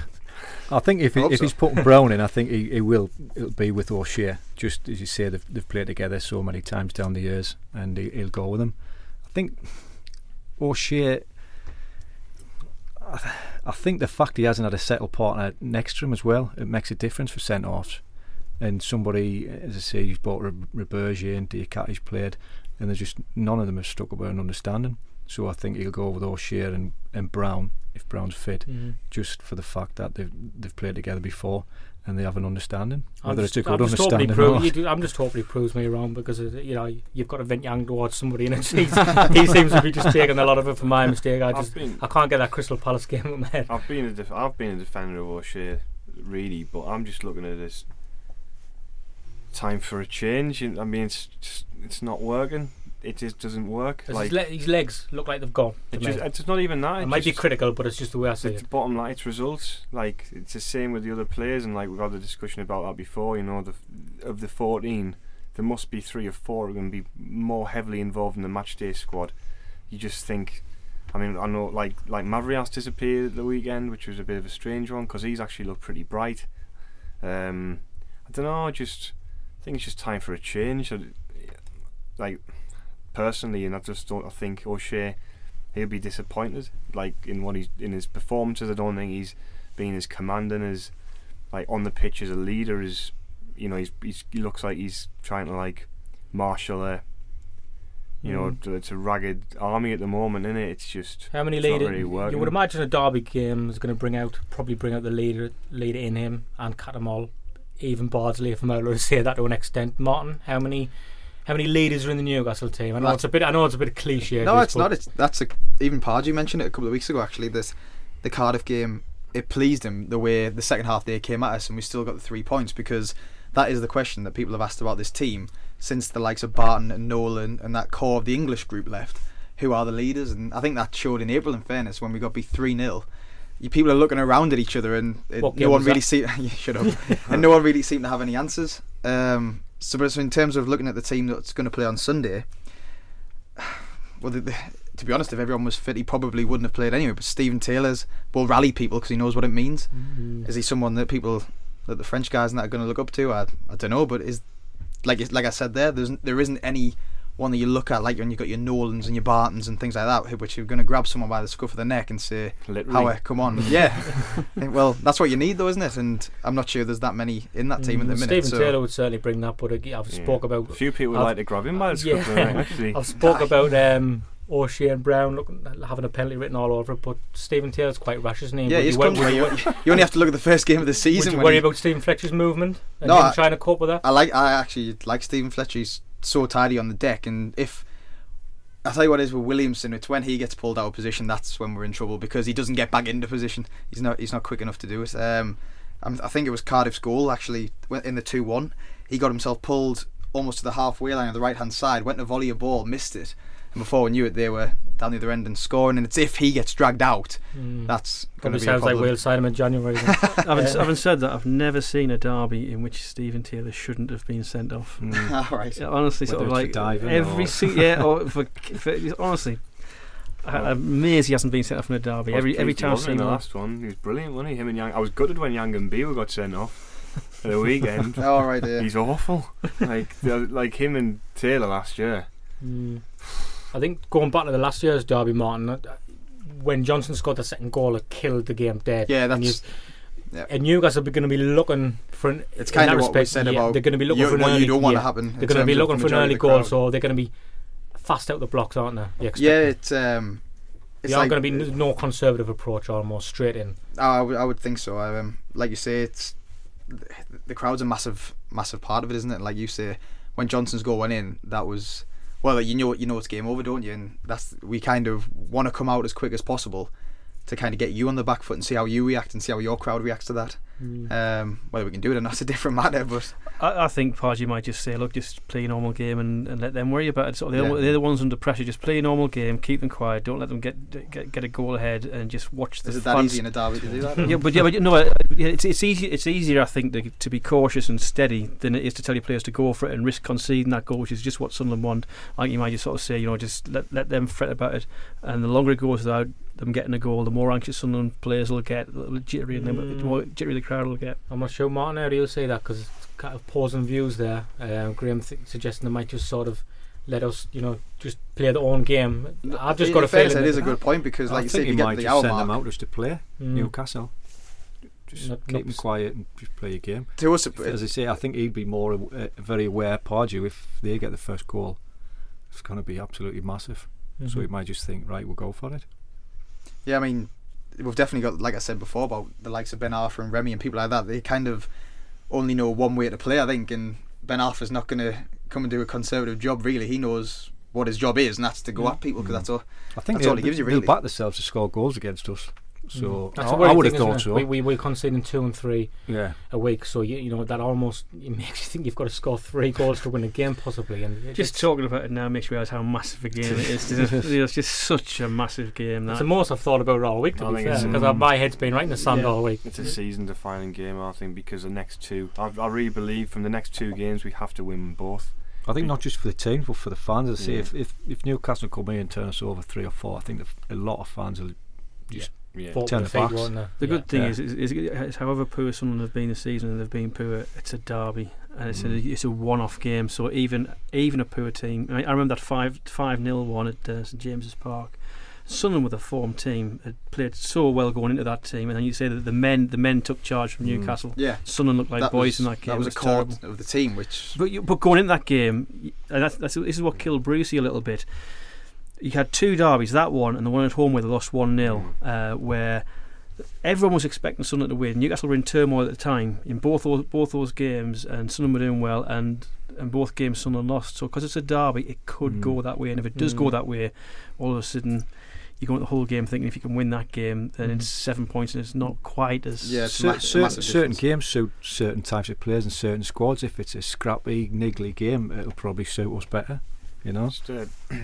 I think if he, if so. he's putting Brown in, I think he, he will. It'll be with O'Shea. Just as you say, they've, they've played together so many times down the years, and he, he'll go with them. I think O'Shea. I, th- I think the fact he hasn't had a settled partner next to him as well, it makes a difference for centre offs. And somebody, as I say, you've brought Roberge and Diakité's played, and there's just none of them have stuck up with an understanding. So I think he'll go with O'Shea and, and Brown if Brown's fit mm-hmm. just for the fact that they've they've played together before and they have an understanding. I'm Whether just, it's a good I'm just hoping he understanding or proves. not. You I'm just hoping he proves me wrong because uh, you know you've got to vent yang towards somebody, and it's, <laughs> he's, he seems to be just taking a lot of it for my <laughs> mistake. I just been I can't get that Crystal Palace game in my head. I've been a def- I've been a defender of O'Shea, really, but I'm just looking at this time for a change. I mean, it's just, it's not working. It just doesn't work. Like his, le- his legs look like they've gone. it just, it's not even that. I it might be critical, but it's just the way I see It's it. bottom line, it's results. Like it's the same with the other players, and like we've had a discussion about that before. You know, the of the fourteen, there must be three or four are going to be more heavily involved in the match day squad. You just think, I mean, I know like like Mavrias disappeared at the weekend, which was a bit of a strange one because he's actually looked pretty bright. Um, I don't know, just I think it's just time for a change. Like personally, and I just don't. I think O'Shea he'll be disappointed like in what he's in his performances. I don't think he's been as commanding as like on the pitch as a leader as you know he's, he's he looks like he's trying to like marshal a you know Mm. it's a ragged army at the moment isn't it it's just How many leaders? really you would imagine a derby game is going to bring out, probably bring out the leader, leader in him and cut them all even Bardsley, if I'm allowed to say that to an extent. Martin, how many, how many leaders are in the Newcastle team? I know it's a bit, I know it's a bit cliche. No, it's not. It's that's a, even Pardew mentioned it a couple of weeks ago. Actually, this the Cardiff game. It pleased him the way the second half they came at us, and we still got the three points because that is the question that people have asked about this team since the likes of Barton and Nolan and that core of the English group left. Who are the leaders? And I think that showed in April. In fairness, when we got beat three 0 people are looking around at each other, and it, no one really that? see. <laughs> you shut up. <laughs> and no one really seemed to have any answers. Um, so, but so in terms of looking at the team that's going to play on Sunday, <sighs> well, the, the, to be honest, if everyone was fit, he probably wouldn't have played anyway. But Stephen Taylor's will rally people because he knows what it means. Mm. Is he someone that people, that the French guys and that are going to look up to? I, I don't know, but is like like I said there, there's there isn't any one that you look at like when you've got your Nolans and your Bartons and things like that, which you're going to grab someone by the scruff of the neck and say, Literally. "Howie, come on, <laughs> yeah." well, that's what you need, though, isn't it? And I'm not sure there's that many in that team at the Mm, minute. Stephen so. Taylor would certainly bring that, but I've Yeah. spoke about a few people would I've- like to grab him by the scruff of the yeah. neck, actually <laughs> I've spoke about um, O'Shea and Brown look, having a penalty written all over it, but Stephen Taylor's quite rash, isn't he? Yeah, he's you, wor- come. you, You, you only have to look at the first game of the would season. you worry he- about Stephen Fletcher's movement and No, him I- trying to cope with that? I like. I actually like Stephen Fletcher. He's so tidy on the deck, and if I tell you what it is with Williamson, it's when he gets pulled out of position that's when we're in trouble because he doesn't get back into position. He's not. He's not quick enough to do it. Um, I'm, think it was Cardiff's goal actually in the two one. He got himself pulled almost to the halfway line on the right hand side. Went to volley a ball, missed it, and before we knew it, they were down the other end and scoring. And it's if he gets dragged out, Mm. that's going to be a sounds like problem. we'll sign him in January. then. <laughs> <laughs> Having, Uh, having said that, I've never seen a derby in which Stephen Taylor shouldn't have been sent off. Mm. <laughs> All right. Yeah, honestly, sort of like for diving every or- se- yeah, or for, for honestly, I, I'm amazed he hasn't been sent off in a derby. I Every every pleased time I've in seen the him, last one, he was brilliant, wasn't he? Him and Yang. I was gutted when Yanga-Mbiwa got sent off at the weekend. All right. Yeah. He's awful. like like him and Taylor last year. Mm. I think going back to the last year's derby, Martin, uh, when Johnson scored the second goal, it killed the game dead. Yeah, And you- that's. yeah. And Newcastle are going to be looking for an. It's kind of what we said yeah, about They're going to be looking you, for an what early. you don't want yeah, to happen. They're going to be looking for an early goal, so they're going to be fast out the blocks, aren't they? Yeah, it's um, it's They are like, going to be n- no conservative approach, almost straight in. I would, I would think so. Um, like you say, it's the crowd's a massive, massive part of it, isn't it? Like you say, when Johnson's goal went in, that was well, you know, you know it's game over, don't you? And that's we kind of want to come out as quick as possible to kind of get you on the back foot and see how you react and see how your crowd reacts to that. Um, whether we can do it or not, is a different matter. But I, I think Pardew might just say, look, just play a normal game and, and let them worry about it. So they're, Yeah. they're the ones under pressure. Just play a normal game, keep them quiet, don't let them get get, get a goal ahead, and just watch the is it that easy in a derby to do that? yeah, but yeah, but you know, uh, it's it's easy. It's easier, I think, to, to be cautious and steady than it is to tell your players to go for it and risk conceding that goal, which is just what Sunderland want. I think you might just sort of say, you know, just let let them fret about it, and the longer it goes without them getting a goal, the more anxious Sunderland players will get, the jittery, and the Mm. more jittery the crowd will get. I'm not sure, Martin, how do you say that? Because it's kind of opposing views there. Um, Graeme th- suggesting they might just sort of let us, you know, just play their own game. I've just In got a fairness, feeling it is a good point because, I like you say, think if you you get might to the just hour send them out just to play Mm. Newcastle. Just Not- keep not- them quiet and just play your game. to us, it- As I say, I think he'd be more uh, very aware, Pardew, if they get the first goal. It's going to be absolutely massive. So he might just think, right, we'll go for it. Yeah, I mean, we've definitely got, like I said before, about the likes of Ben Arfa and Remy and people like that. They kind of only know one way to play, I think, and Ben Arfa's not going to come and do a conservative job. Really, he knows what his job is, and that's to go mm. at people because that's mm. all. I think That's they'll, all he gives you, they'll back themselves to score goals against us. So That's I, a worrying I would have thing, isn't thought so. We, we, we're conceding two and three yeah. a week, so you, you know that almost <laughs> it makes you think you've got to score three goals to win a game, possibly. And it- Just talking about it now makes me realise how massive a game it is. It's, <laughs> it's just such a massive game. it's the most I've thought about it all week, to I be fair, because um, my head's been right in the sand yeah. all week. It's a season-defining game, I think, because the next two, I, I really believe from the next two games we have to win both. I think not just for the team, but for the fans. I say Yeah. if, if if Newcastle come in and turn us over three or four, I think that a lot of fans will just Yeah, Fought Turn with the feet, backs. won't they? The Yeah. good thing Yeah. is, is, is, is however poor Sunderland have been this season, and they've been poor. It's a derby, and it's Mm. a it's a one-off game. So even even a poor team, I, I remember that five five nil one at uh, St James's Park. Sunderland with a form team had played so well going into that team, and then you say that the men the men took charge from Mm. Newcastle. Yeah, Sunderland looked like that boys was, in that game. That was It a core terrible. of the team, which But you, but going into that game, and that's, that's this is what killed Brucey a little bit. You had two derbies, that one and the one at home where they lost one 0 uh, where everyone was expecting Sunderland to win. Newcastle were in turmoil at the time in both those, both those games, and Sunderland were doing well, and and both games Sunderland lost. So because it's a derby, it could Mm. go that way, and if it does Mm. go that way, all of a sudden. You go into the whole game thinking if you can win that game, then Mm. it's seven points and it's not quite as Yeah, it's Cer- ma- cer- massive certain games suit certain types of players and certain squads. If it's a scrappy, niggly game, it'll probably suit us better. You know. Just, uh, <clears throat>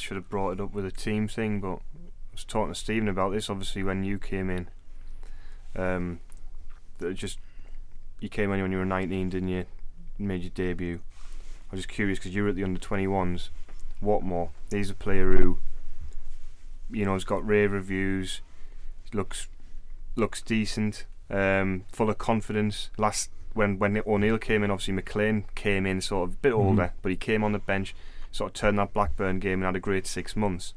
should have brought it up with a team thing, but I was talking to Stephen about this. Obviously, when you came in, um, that just you came in when you were 19, didn't you? Made your debut. I was just curious because you were at the under 21s. Watmore, he's a player who, you know, has got rave reviews. Looks looks decent. Um, full of confidence. Last when when O'Neill came in, obviously McLean came in sort of a bit Mhm. older, but he came on the bench, sort of turned that Blackburn game and had a great six months.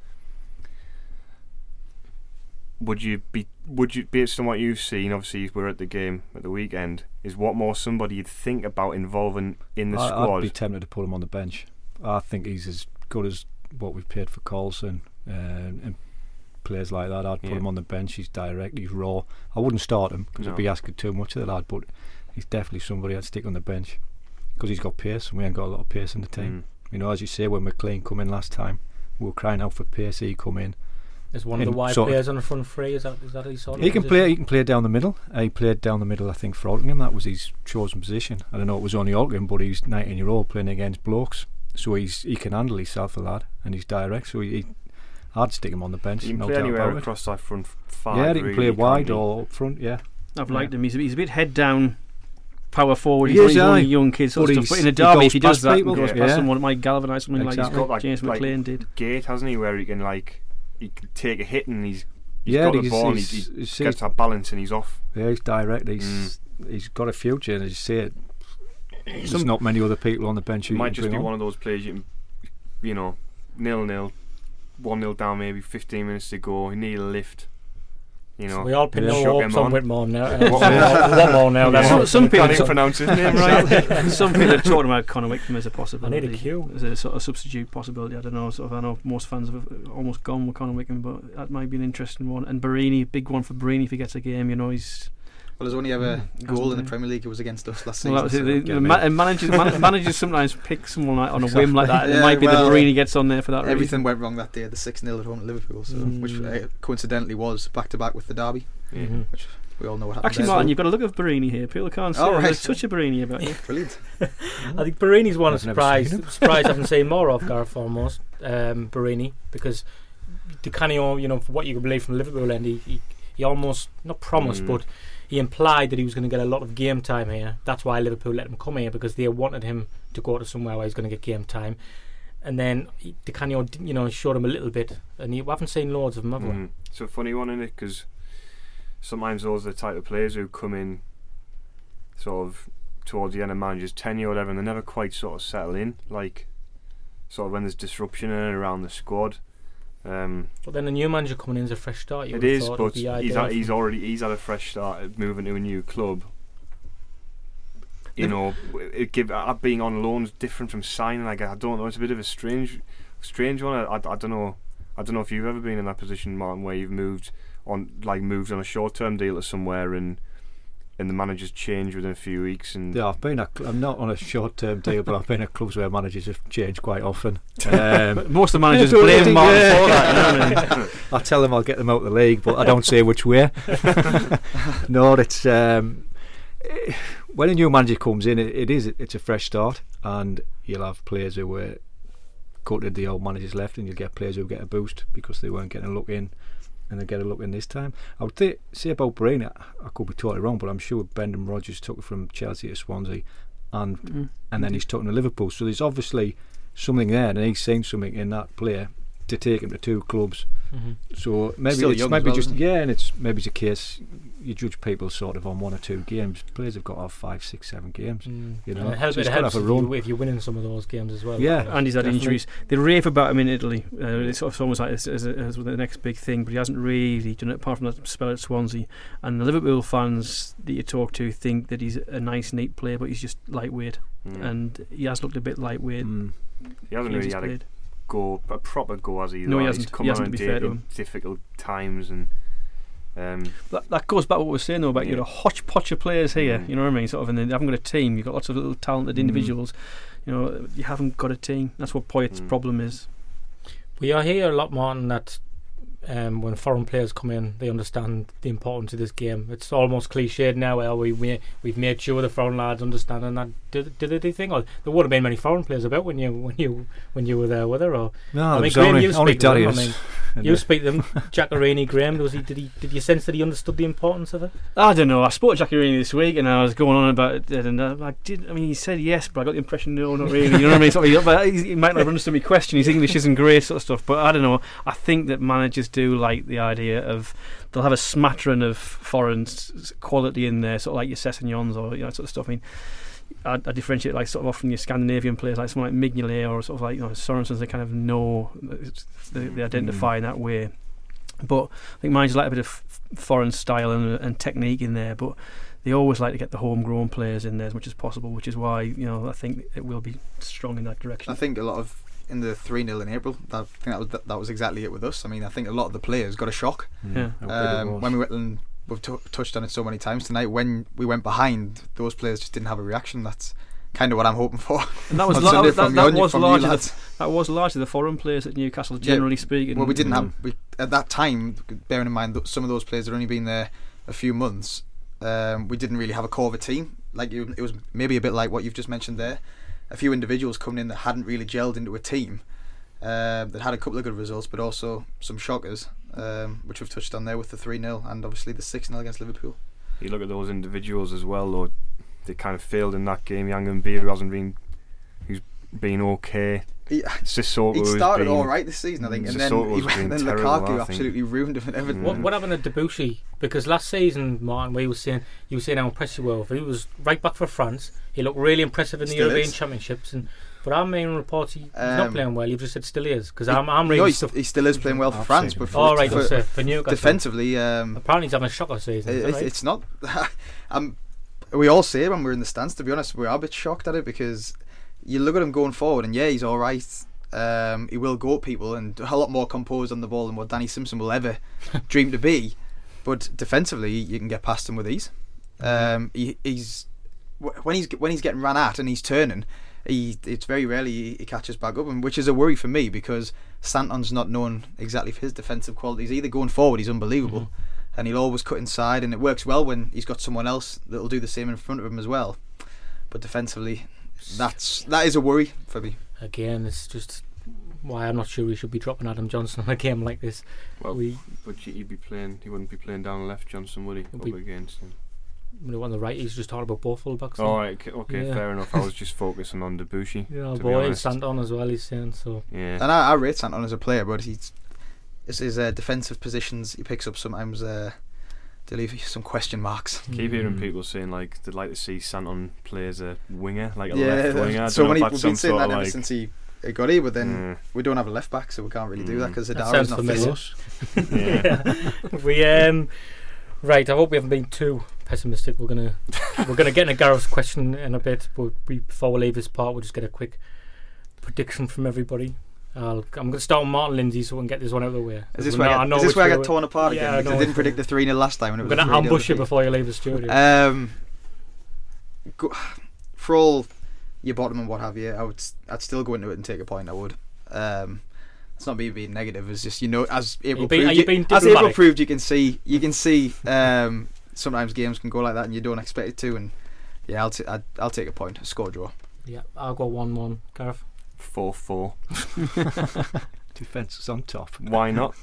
Would you be would you based on what you've seen? Obviously, we're at the game at the weekend. Is Watmore somebody you'd think about involving in the I, squad? I'd be tempted to put him on the bench. I think he's as good as what we've paid for Colson uh, and players like that. I'd put Yeah. him on the bench. He's direct. He's raw. I wouldn't start him because No. I'd be asking too much of the lad. But he's definitely somebody I'd stick on the bench because he's got pace and we ain't got a lot of pace in the team. Mm. You know, as you say, when McLean come in last time, we were crying out for pace. He come in. Is one of the wide players on the front three? Is that is that his sort of He can position? play. He can play down the middle. Uh, he played down the middle. I think for Altrincham, that was his chosen position. I don't know. It was only Altrincham, but he's 19 year old playing against blokes, so he's he can handle himself a lad, and he's direct. So he, he I'd stick him on the bench. He can no play doubt anywhere across that front five. Yeah, he can really, play wide or up front. Yeah, I've Yeah. liked him. He's a, he's a bit head down, power forward. He's, he's only young kid, sort of But in a derby, if he does that, people. and goes Yeah. past someone, it might galvanise something Exactly. like, He's got, like- James like- McLean did. gate, hasn't he? Where he can like he can take a hit and he's he's yeah. got the he's, ball and he's, he, he gets that balance and he's off. yeah, he's direct. He's Mm. he's got a future, and as you say it. There's Some- not many other people on the bench who It might just be on. one of those players you can, you know, nil nil, one nil down, maybe 15 minutes to go. You need a lift. You know, We all pin Yeah. no Shock hopes him on on. Whitmore now. Uh, <laughs> What one, one more now. Yeah. That's Some- some people can't are even t- pronounce his name right. <laughs> Some people are talking about Connor Wickham as a possibility. I need a cue. As a sort of substitute possibility. I don't know. Sort of, I know most fans have almost gone with Connor Wickham, but that might be an interesting one. And Borini, big one for Borini if he gets a game. You know, he's well, his only ever Mm, goal in the? Premier League it was against us last season. well, that was so it. The- get the him ma- and managers, <laughs> man- managers sometimes pick someone like on a whim like that. and it Yeah, might be well, that Borini gets on there for that. Everything reason. went wrong that day, the 6 0 at home at Liverpool, so which Mm. uh, coincidentally was back to back with the derby. Yeah. Mhm. We all know what happened. Actually, there. Martin, you've got to look at Borini here. People can't see. Oh, it. right. There's such a Borini about you. <laughs> Brilliant. <laughs> I think Borini's one of I've never surprised. seen him. surprised I haven't seen more of Gareth almost. Um, Borini because the kind of you know for what you can believe from Liverpool end, he, he, he almost not promised, Mm. but he implied that he was going to get a lot of game time here. That's why Liverpool let him come here because they wanted him to go to somewhere where he's going to get game time. And then he- Di Canio, you know, showed him a little bit, and we haven't seen loads of him, have? Mm. It's a funny one, is it? Because sometimes those are the type of players who come in sort of towards the end of manager's tenure or whatever, and they never quite sort of settle in. Like, sort of when there's disruption in and around the squad. Um, But then a new manager coming in is a fresh start. You it is, but he's had, he's already he's had a fresh start moving to a new club. You know, it give uh, being on loan is different from signing. Like I don't know, it's a bit of a strange, strange one. I, I, I don't know. I don't know if you've ever been in that position, Martin, where you've moved on, like moved on a short-term deal to somewhere, and and the managers change within a few weeks. And Yeah, I've been. At, cl- I'm not on a short-term deal, but I've been at clubs where managers have changed quite often. Um, <laughs> Most of the managers blame Martin yeah. for that. You know I mean? <laughs> Tell them I'll get them out of the league, but I don't say which way. <laughs> no, it's um, when a new manager comes in, it, it is it's a fresh start, and you'll have players who were gutted the old managers left, and you'll get players who get a boost because they weren't getting a look in, and they get a look in this time. I would th- say about Brain, I, I could be totally wrong, but I'm sure Brendan Rodgers took it from Chelsea to Swansea, and Mm. and then he's taken to Liverpool. So there's obviously something there, and he's seen something in that player to take him to two clubs. Mhm. So maybe Still it's maybe well, just isn't yeah, and it's maybe it's a case you judge people sort of on one or two games. Players have got to have five, six, seven games. Mm. You know, And it helps, so it he's helps have a if, you, run. if you're winning some of those games as well. Yeah. And he's had Definitely. injuries. They rave about him in Italy. Uh, it's sort of almost like as, as, as the next big thing, but he hasn't really done it apart from that spell at Swansea. And the Liverpool fans that you talk to think that he's a nice, neat player, but he's just lightweight, Mm. and he has looked a bit lightweight. Mm. he hasn't really he's had a go, a proper go as he. No, he hasn't. He's come He on hasn't, and to be fair to him. difficult times and. Um, That, that goes back to what we are saying though about Yeah. you know hodgepodge of players here. Mm. You know what I mean? Sort of, and they haven't got a team. You've got lots of little talented Mm. individuals. You know, you haven't got a team. That's what Poyet's Mm. problem is. We are here a lot more on that um, when foreign players come in, they understand the importance of this game. It's almost cliched now. Well, we, we we've made sure the foreign lads understand and that did, did they do thing? Or there would have been many foreign players about when you when you when you were there with her. Or No, I mean, Graeme, only, you only speak to them, I mean, <laughs> you speak to them, Giaccherini, Graeme. Was he? Did he? Did you sense that he understood the importance of it? I don't know. I spoke to Giaccherini this week, and I was going on about it, and uh, I did. I mean, he said yes, but I got the impression no, not really. You know what I mean? Sort of, but he, he might not have understood my question. His English isn't great, sort of stuff. But I don't know. I think that managers do like the idea of they'll have a smattering of foreign quality in there, sort of like your Sessegnons or you know, that sort of stuff. I mean. I, I differentiate like sort of often your Scandinavian players like someone like Mignolet or sort of like you know Sorensens they kind of know they, they hmm. identify in that way but I think managers like a bit of foreign style and, and technique in there, but they always like to get the homegrown players in there as much as possible, which is why you know I think it will be strong in that direction. I think a lot of in the three 0 in April. That, I think that was that, was exactly it with us. I mean, I think a lot of the players got a shock mm, Yeah. how big it um, when we went. And we've t- touched on it so many times tonight. When we went behind, those players just didn't have a reaction. That's kind of what I'm hoping for. and that was <laughs> la- Sunday that, that you- was largely the, that was largely the foreign players at Newcastle, Yeah, generally speaking. Well, we didn't Mm. have we, at that time. Bearing in mind that some of those players had only been there a few months, um, we didn't really have a core of a team. Like it, it was maybe a bit like what you've just mentioned there. A few individuals coming in that hadn't really gelled into a team. Um, that had a couple of good results, but also some shockers, um, which we've touched on there with the three 0 and obviously the six 0 against Liverpool. you look at those individuals as well, though. They kind of failed in that game. Yanga-Mbiwa, who hasn't been, who's been okay. He, Sissoko, he started been, all right this season, I think, and then Sissoko's he then terrible, Lukaku absolutely ruined him and everything. What, Mm. what happened to Debuchy? Because last season, Martin, we were saying you were saying how impressive you were. He was right back for France. He looked really impressive in the Still European is. Championships, and but our main reports he, he's not Um, playing well. You've just said still is because I'm I'm no, reading he, stuff. he still is playing well for I've France, but him. for, All right, for, for, for Newcastle. defensively, um, Apparently, he's having a shocker season. Is It- it's, right? it's not. <laughs> um, we all say it when we're in the stands. To be honest, we are a bit shocked at it because you look at him going forward, and yeah, he's all right. Um, he will go at people and a lot more composed on the ball than what Danny Simpson will ever <laughs> dream to be. But defensively, you can get past him with ease. Um, he, he's when he's when he's getting ran at and he's turning. He, it's very rarely he, he catches back up, and which is a worry for me because Santon's not known exactly for his defensive qualities either. Going forward, he's unbelievable and he'll always cut inside, and it works well when he's got someone else that'll do the same in front of him as well. But defensively, that's that is a worry for me. Again, it's just why I'm not sure we should be dropping Adam Johnson on a game like this. Well, we but he'd be playing. He wouldn't be playing down the left, Johnson, would he? He'll Up be- against him. when on the right, he's just talking about both fullbacks. All right, okay, okay Yeah. fair enough. I was just focusing on Debuchy. <laughs> You know, to boy, honest. Santon as well. He's saying so. Yeah. And I, I rate Santon as a player, but he's his, his uh, defensive positions he picks up sometimes. Uh, to leave some question marks. Keep hearing Mm. people saying like they'd like to see Santon play as a winger, like a yeah, left winger. I so many if we've been saying that of ever like, since he, he got here, but then Mm. we don't have a left back, so we can't really do that Mm. because That Haidara's sounds not familiar. fit. yeah. <laughs> we um right. I hope we haven't been too pessimistic. We're gonna we're gonna get into Gareth's question in a bit, but we, before we leave this part, we'll just get a quick prediction from everybody. I'll, I'm going to start with Martin Lindsay so we can get this one out of the way. Is this where know- I, get, is this where I got torn apart Yeah, again? I Because know I didn't predict the 3 0 last time. When it I'm was going to ambush you before you leave the studio. Um, go, for all your bottom and what have you, I would I'd still go into it and take a point. I would. Um, it's not me being negative. It's just you know, as April being- proved, you you- as April proved, you can see you can see um, sometimes games can go like that and you don't expect it to. And yeah, I'll t- I'd, I'll take a point. A score draw. yeah, I'll go 1 1. Gareth? Four four. <laughs> Defence is on top. Why not?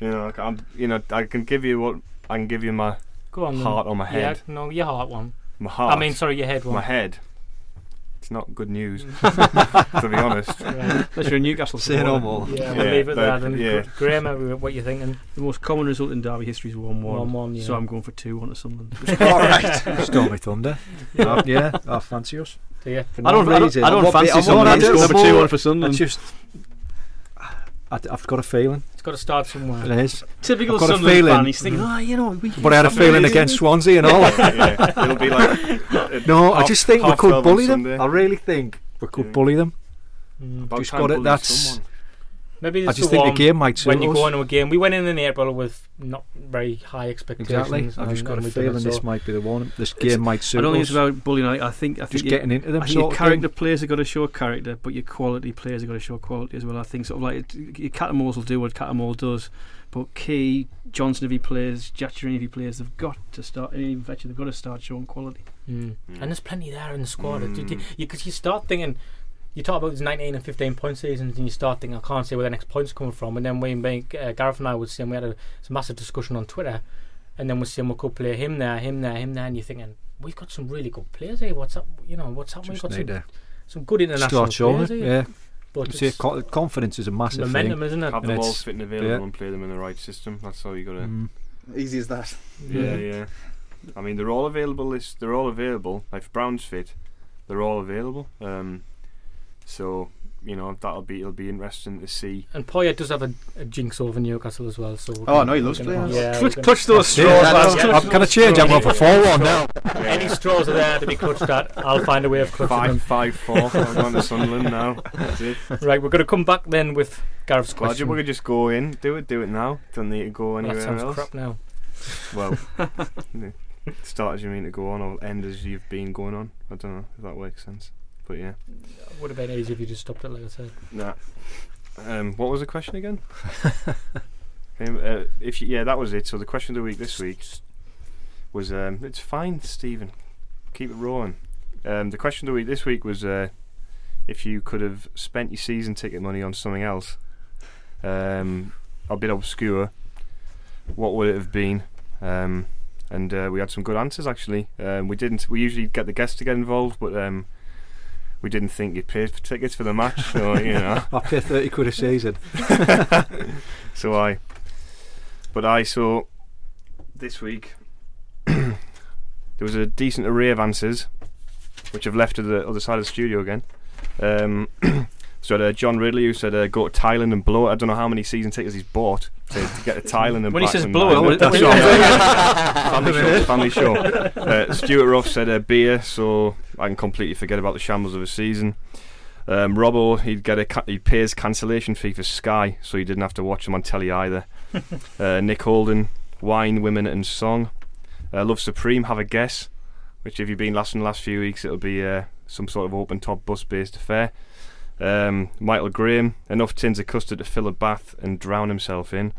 you know, like, I'm, you know, I can give you what I can give you my Go on. then. heart or my head. Yeah, no, your heart one. My heart. I mean, sorry, your head one. my head. It's not good news, <laughs> to be honest. <laughs> Right. Unless you're a Newcastle Say no supporter. more. Yeah, we'll Yeah, leave it there that- then. yeah. Graeme, what you thinking? The most common result in Derby history is 1 1. 1-1, yeah. So I'm going for 2 1 to Sunderland. All right. Stormy Thunder. Uh, yeah, I fancy us. Do you? I don't, I don't, I don't what fancy bit- on Sunderland. what I'm just bit- going for the 2 more- 1 for Sunderland. It's just. I, I've got a feeling It's got to start somewhere. it is. Typical I've got a Sunderland feeling- fan. He's thinking, oh, you know, we But I had a feeling against Swansea and all. <laughs> yeah, it'll be like uh, <laughs> No, I just think we could bully them. Sunday. I really think we could Yeah. bully them. Mm. About just time got it, that's- someone. Maybe I just think the game might suit when you us. go into a game. We went in in April with not very high expectations. Exactly. I've just and- got and a we did feeling this so- might be the one. This It's- game might suit I don't think us. it's about bullying. I, I think I think just you- getting into them I think your character thing. players have got to show character, but your quality players have got to show quality as well. I think sort of like it, your Cattermoles will do what Cattermole does, but Ki Johnson if he plays, Giaccherini if he plays, they've got to start. And even Fletcher, they've got to start showing quality. Mm. Mm. And there's plenty there in the squad. Mm. Because you, you, 'cause you start thinking, you talk about these 19 and 15 point seasons, and you start thinking, I can't see where the next point's coming from. And then when we, uh, Gareth and I was saying, we had a, massive discussion on Twitter, and then we're saying we could play him there, him there, him there, and you're thinking, we've got some really good players here. What's up? You know, what's up? We've got some, some good international start showing players it. here. Yeah. But See, it's confidence is a massive momentum, thing. isn't it? Have And the balls it's- fit and available yeah. and play them in the right system. That's how you got to. Mm. Easy as that. Yeah, yeah. I mean, they're all available. This, they're all available. Like if Brown's fit, they're all available. Um, so you know that'll be it'll be interesting to see. And Poyet does have a, a jinx over Newcastle as well. So Oh, gonna- no, he we're loves gonna- playing. Yeah, we're Clutch, clutch those straws, Yeah, lads. yeah. I'm going to change. I'm going for 4 1 now. Any straws are there to be clutched at. I'll find a way of clutching them. Five, five, four. I'm going to Sunderland now. That's it. Right, we're going to come back then with Gareth's Glad you question. we could just go in, do it, do it now. Don't need to go anywhere Well, that anywhere sounds else. crap now. Well, <laughs> you know, start as you mean to go on, or end as you've been going on. I don't know if that makes sense. But yeah, Would have been easy if you just stopped it, like I said. nah. Um, what was the question again? <laughs> um, uh, if you, yeah, that was it. So the question of the week this week was um, it's fine, Stephen. Keep it rolling. Um, the question of the week this week was uh, if you could have spent your season ticket money on something else, um, a bit obscure, what would it have been? Um, and uh, we had some good answers actually. Um, we didn't. We usually get the guests to get involved, but um, we didn't think you'd pay for tickets for the match. So you know. <laughs> I pay 30 quid a season. <laughs> so I, but I saw this week <clears throat> there was a decent array of answers, which I've left to the other side of the studio again. Um, <clears throat> so uh, John Ridley, who said uh, go to Thailand and blow it. I don't know how many season tickets he's bought to, to get to Thailand and When he back says and blow it, what- That's what- what I'm- <laughs> family show, family show. Uh, Stuart Ruff said uh, beer, so I can completely forget about the shambles of a season. Um, Robbo, he'd get a he pays cancellation fee for Sky, so he didn't have to watch them on telly either. <laughs> uh, Nick Holden, wine, women, and song. Uh, Love Supreme, have a guess. Which, if you've been last in the last few weeks, it'll be uh, some sort of open top bus based affair. Um, Michael Graham, enough tins of custard to fill a bath and drown himself in.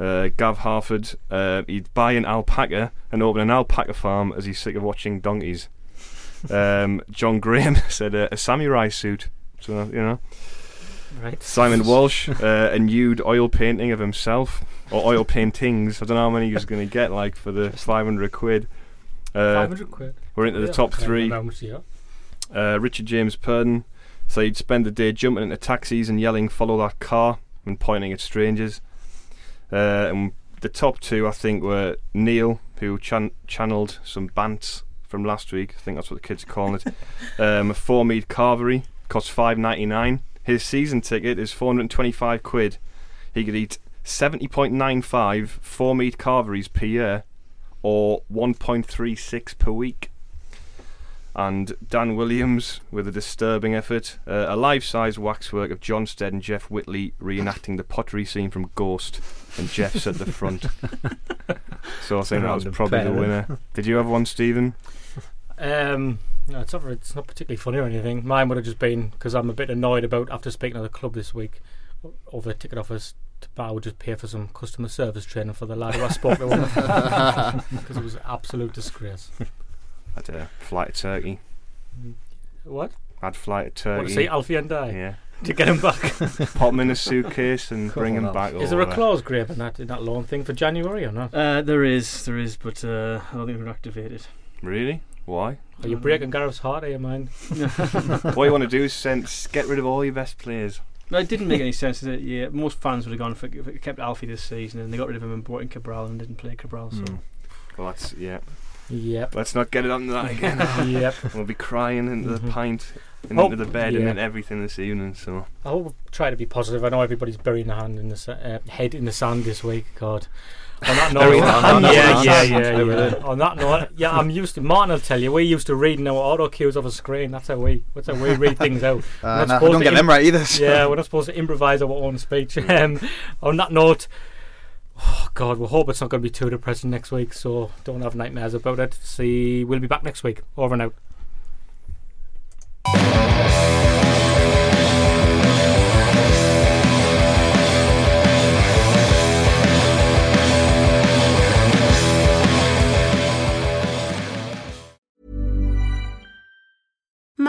Uh, Gav Harford, uh, he'd buy an alpaca and open an alpaca farm as he's sick of watching donkeys. Um, John Graham <laughs> said uh, a samurai suit. So you know, Right. Simon Walsh, uh, a nude oil painting of himself or oil paintings. I don't know how many he was going to get, like for the 500 quid. Uh, 500 quid. we're into the top three. know how much you got. Uh, Richard James Purden. So he'd spend the day jumping into taxis and yelling, "Follow that car!" and pointing at strangers. Uh, and the top two, I think, were Neil, who chan- channeled some bants from last week. I think that's what the kids are calling it. <laughs> um, Four Mead Carvery costs five ninety nine. His season ticket is four hundred twenty five quid. He could eat seventy point nine five four meat carveries per year, or one point three six per week. and Dan Williams with a disturbing effort. Uh, a life size waxwork of John Stead and Jeff Whitley reenacting the pottery scene from Ghost, and Jeff's at the front. <laughs> so I think that was probably the winner. Did you have one, Stephen? Um, no, it's not. It's not particularly funny or anything. Mine would have just been because I'm a bit annoyed about after speaking to the club this week over the ticket office. To, I would just pay for some customer service training for the lad who I spoke to <laughs> because it was an absolute disgrace. I had a flight to Turkey. What? I had flight to Want to Turkey. see Alfie and I yeah. to get him back? Pop him in a suitcase and bring him back. Is there a over. clause, Graham, in that in that loan thing for January or not? Uh, there is, there is, but uh, I don't think we're activated. Really? Why? Are you breaking Gareth's heart? Are you mind? <laughs> what you want to do is send, s- get rid of all your best players. No, it didn't make any sense. Did it? Yeah, most fans would have gone for if it kept Alfie this season, and they got rid of him and brought in Cabral and didn't play Cabral. So Mm. Well, that's yeah. Yep. Let's not get it on that again. <laughs> yep. we'll be crying into Mhm. the pint, and Oh, into the bed, and yeah. then everything this evening. So I hope try to be positive. I know everybody's burying their hand in the sa- uh, head in the sand this week. God. On that note, Burying their yeah, yeah, yeah, yeah. On that note, yeah, I'm used to. Martin will tell you we're used to reading our auto cues off a screen. That's how we. That's how we read things out. <laughs> Uh, not no, I don't to get them right either. so- Yeah, we're not supposed to improvise our own speech. <laughs> Um, on that note, oh God, we hope it's not going to be too depressing next week. So don't have nightmares about it. See, we'll be back next week. Over and out.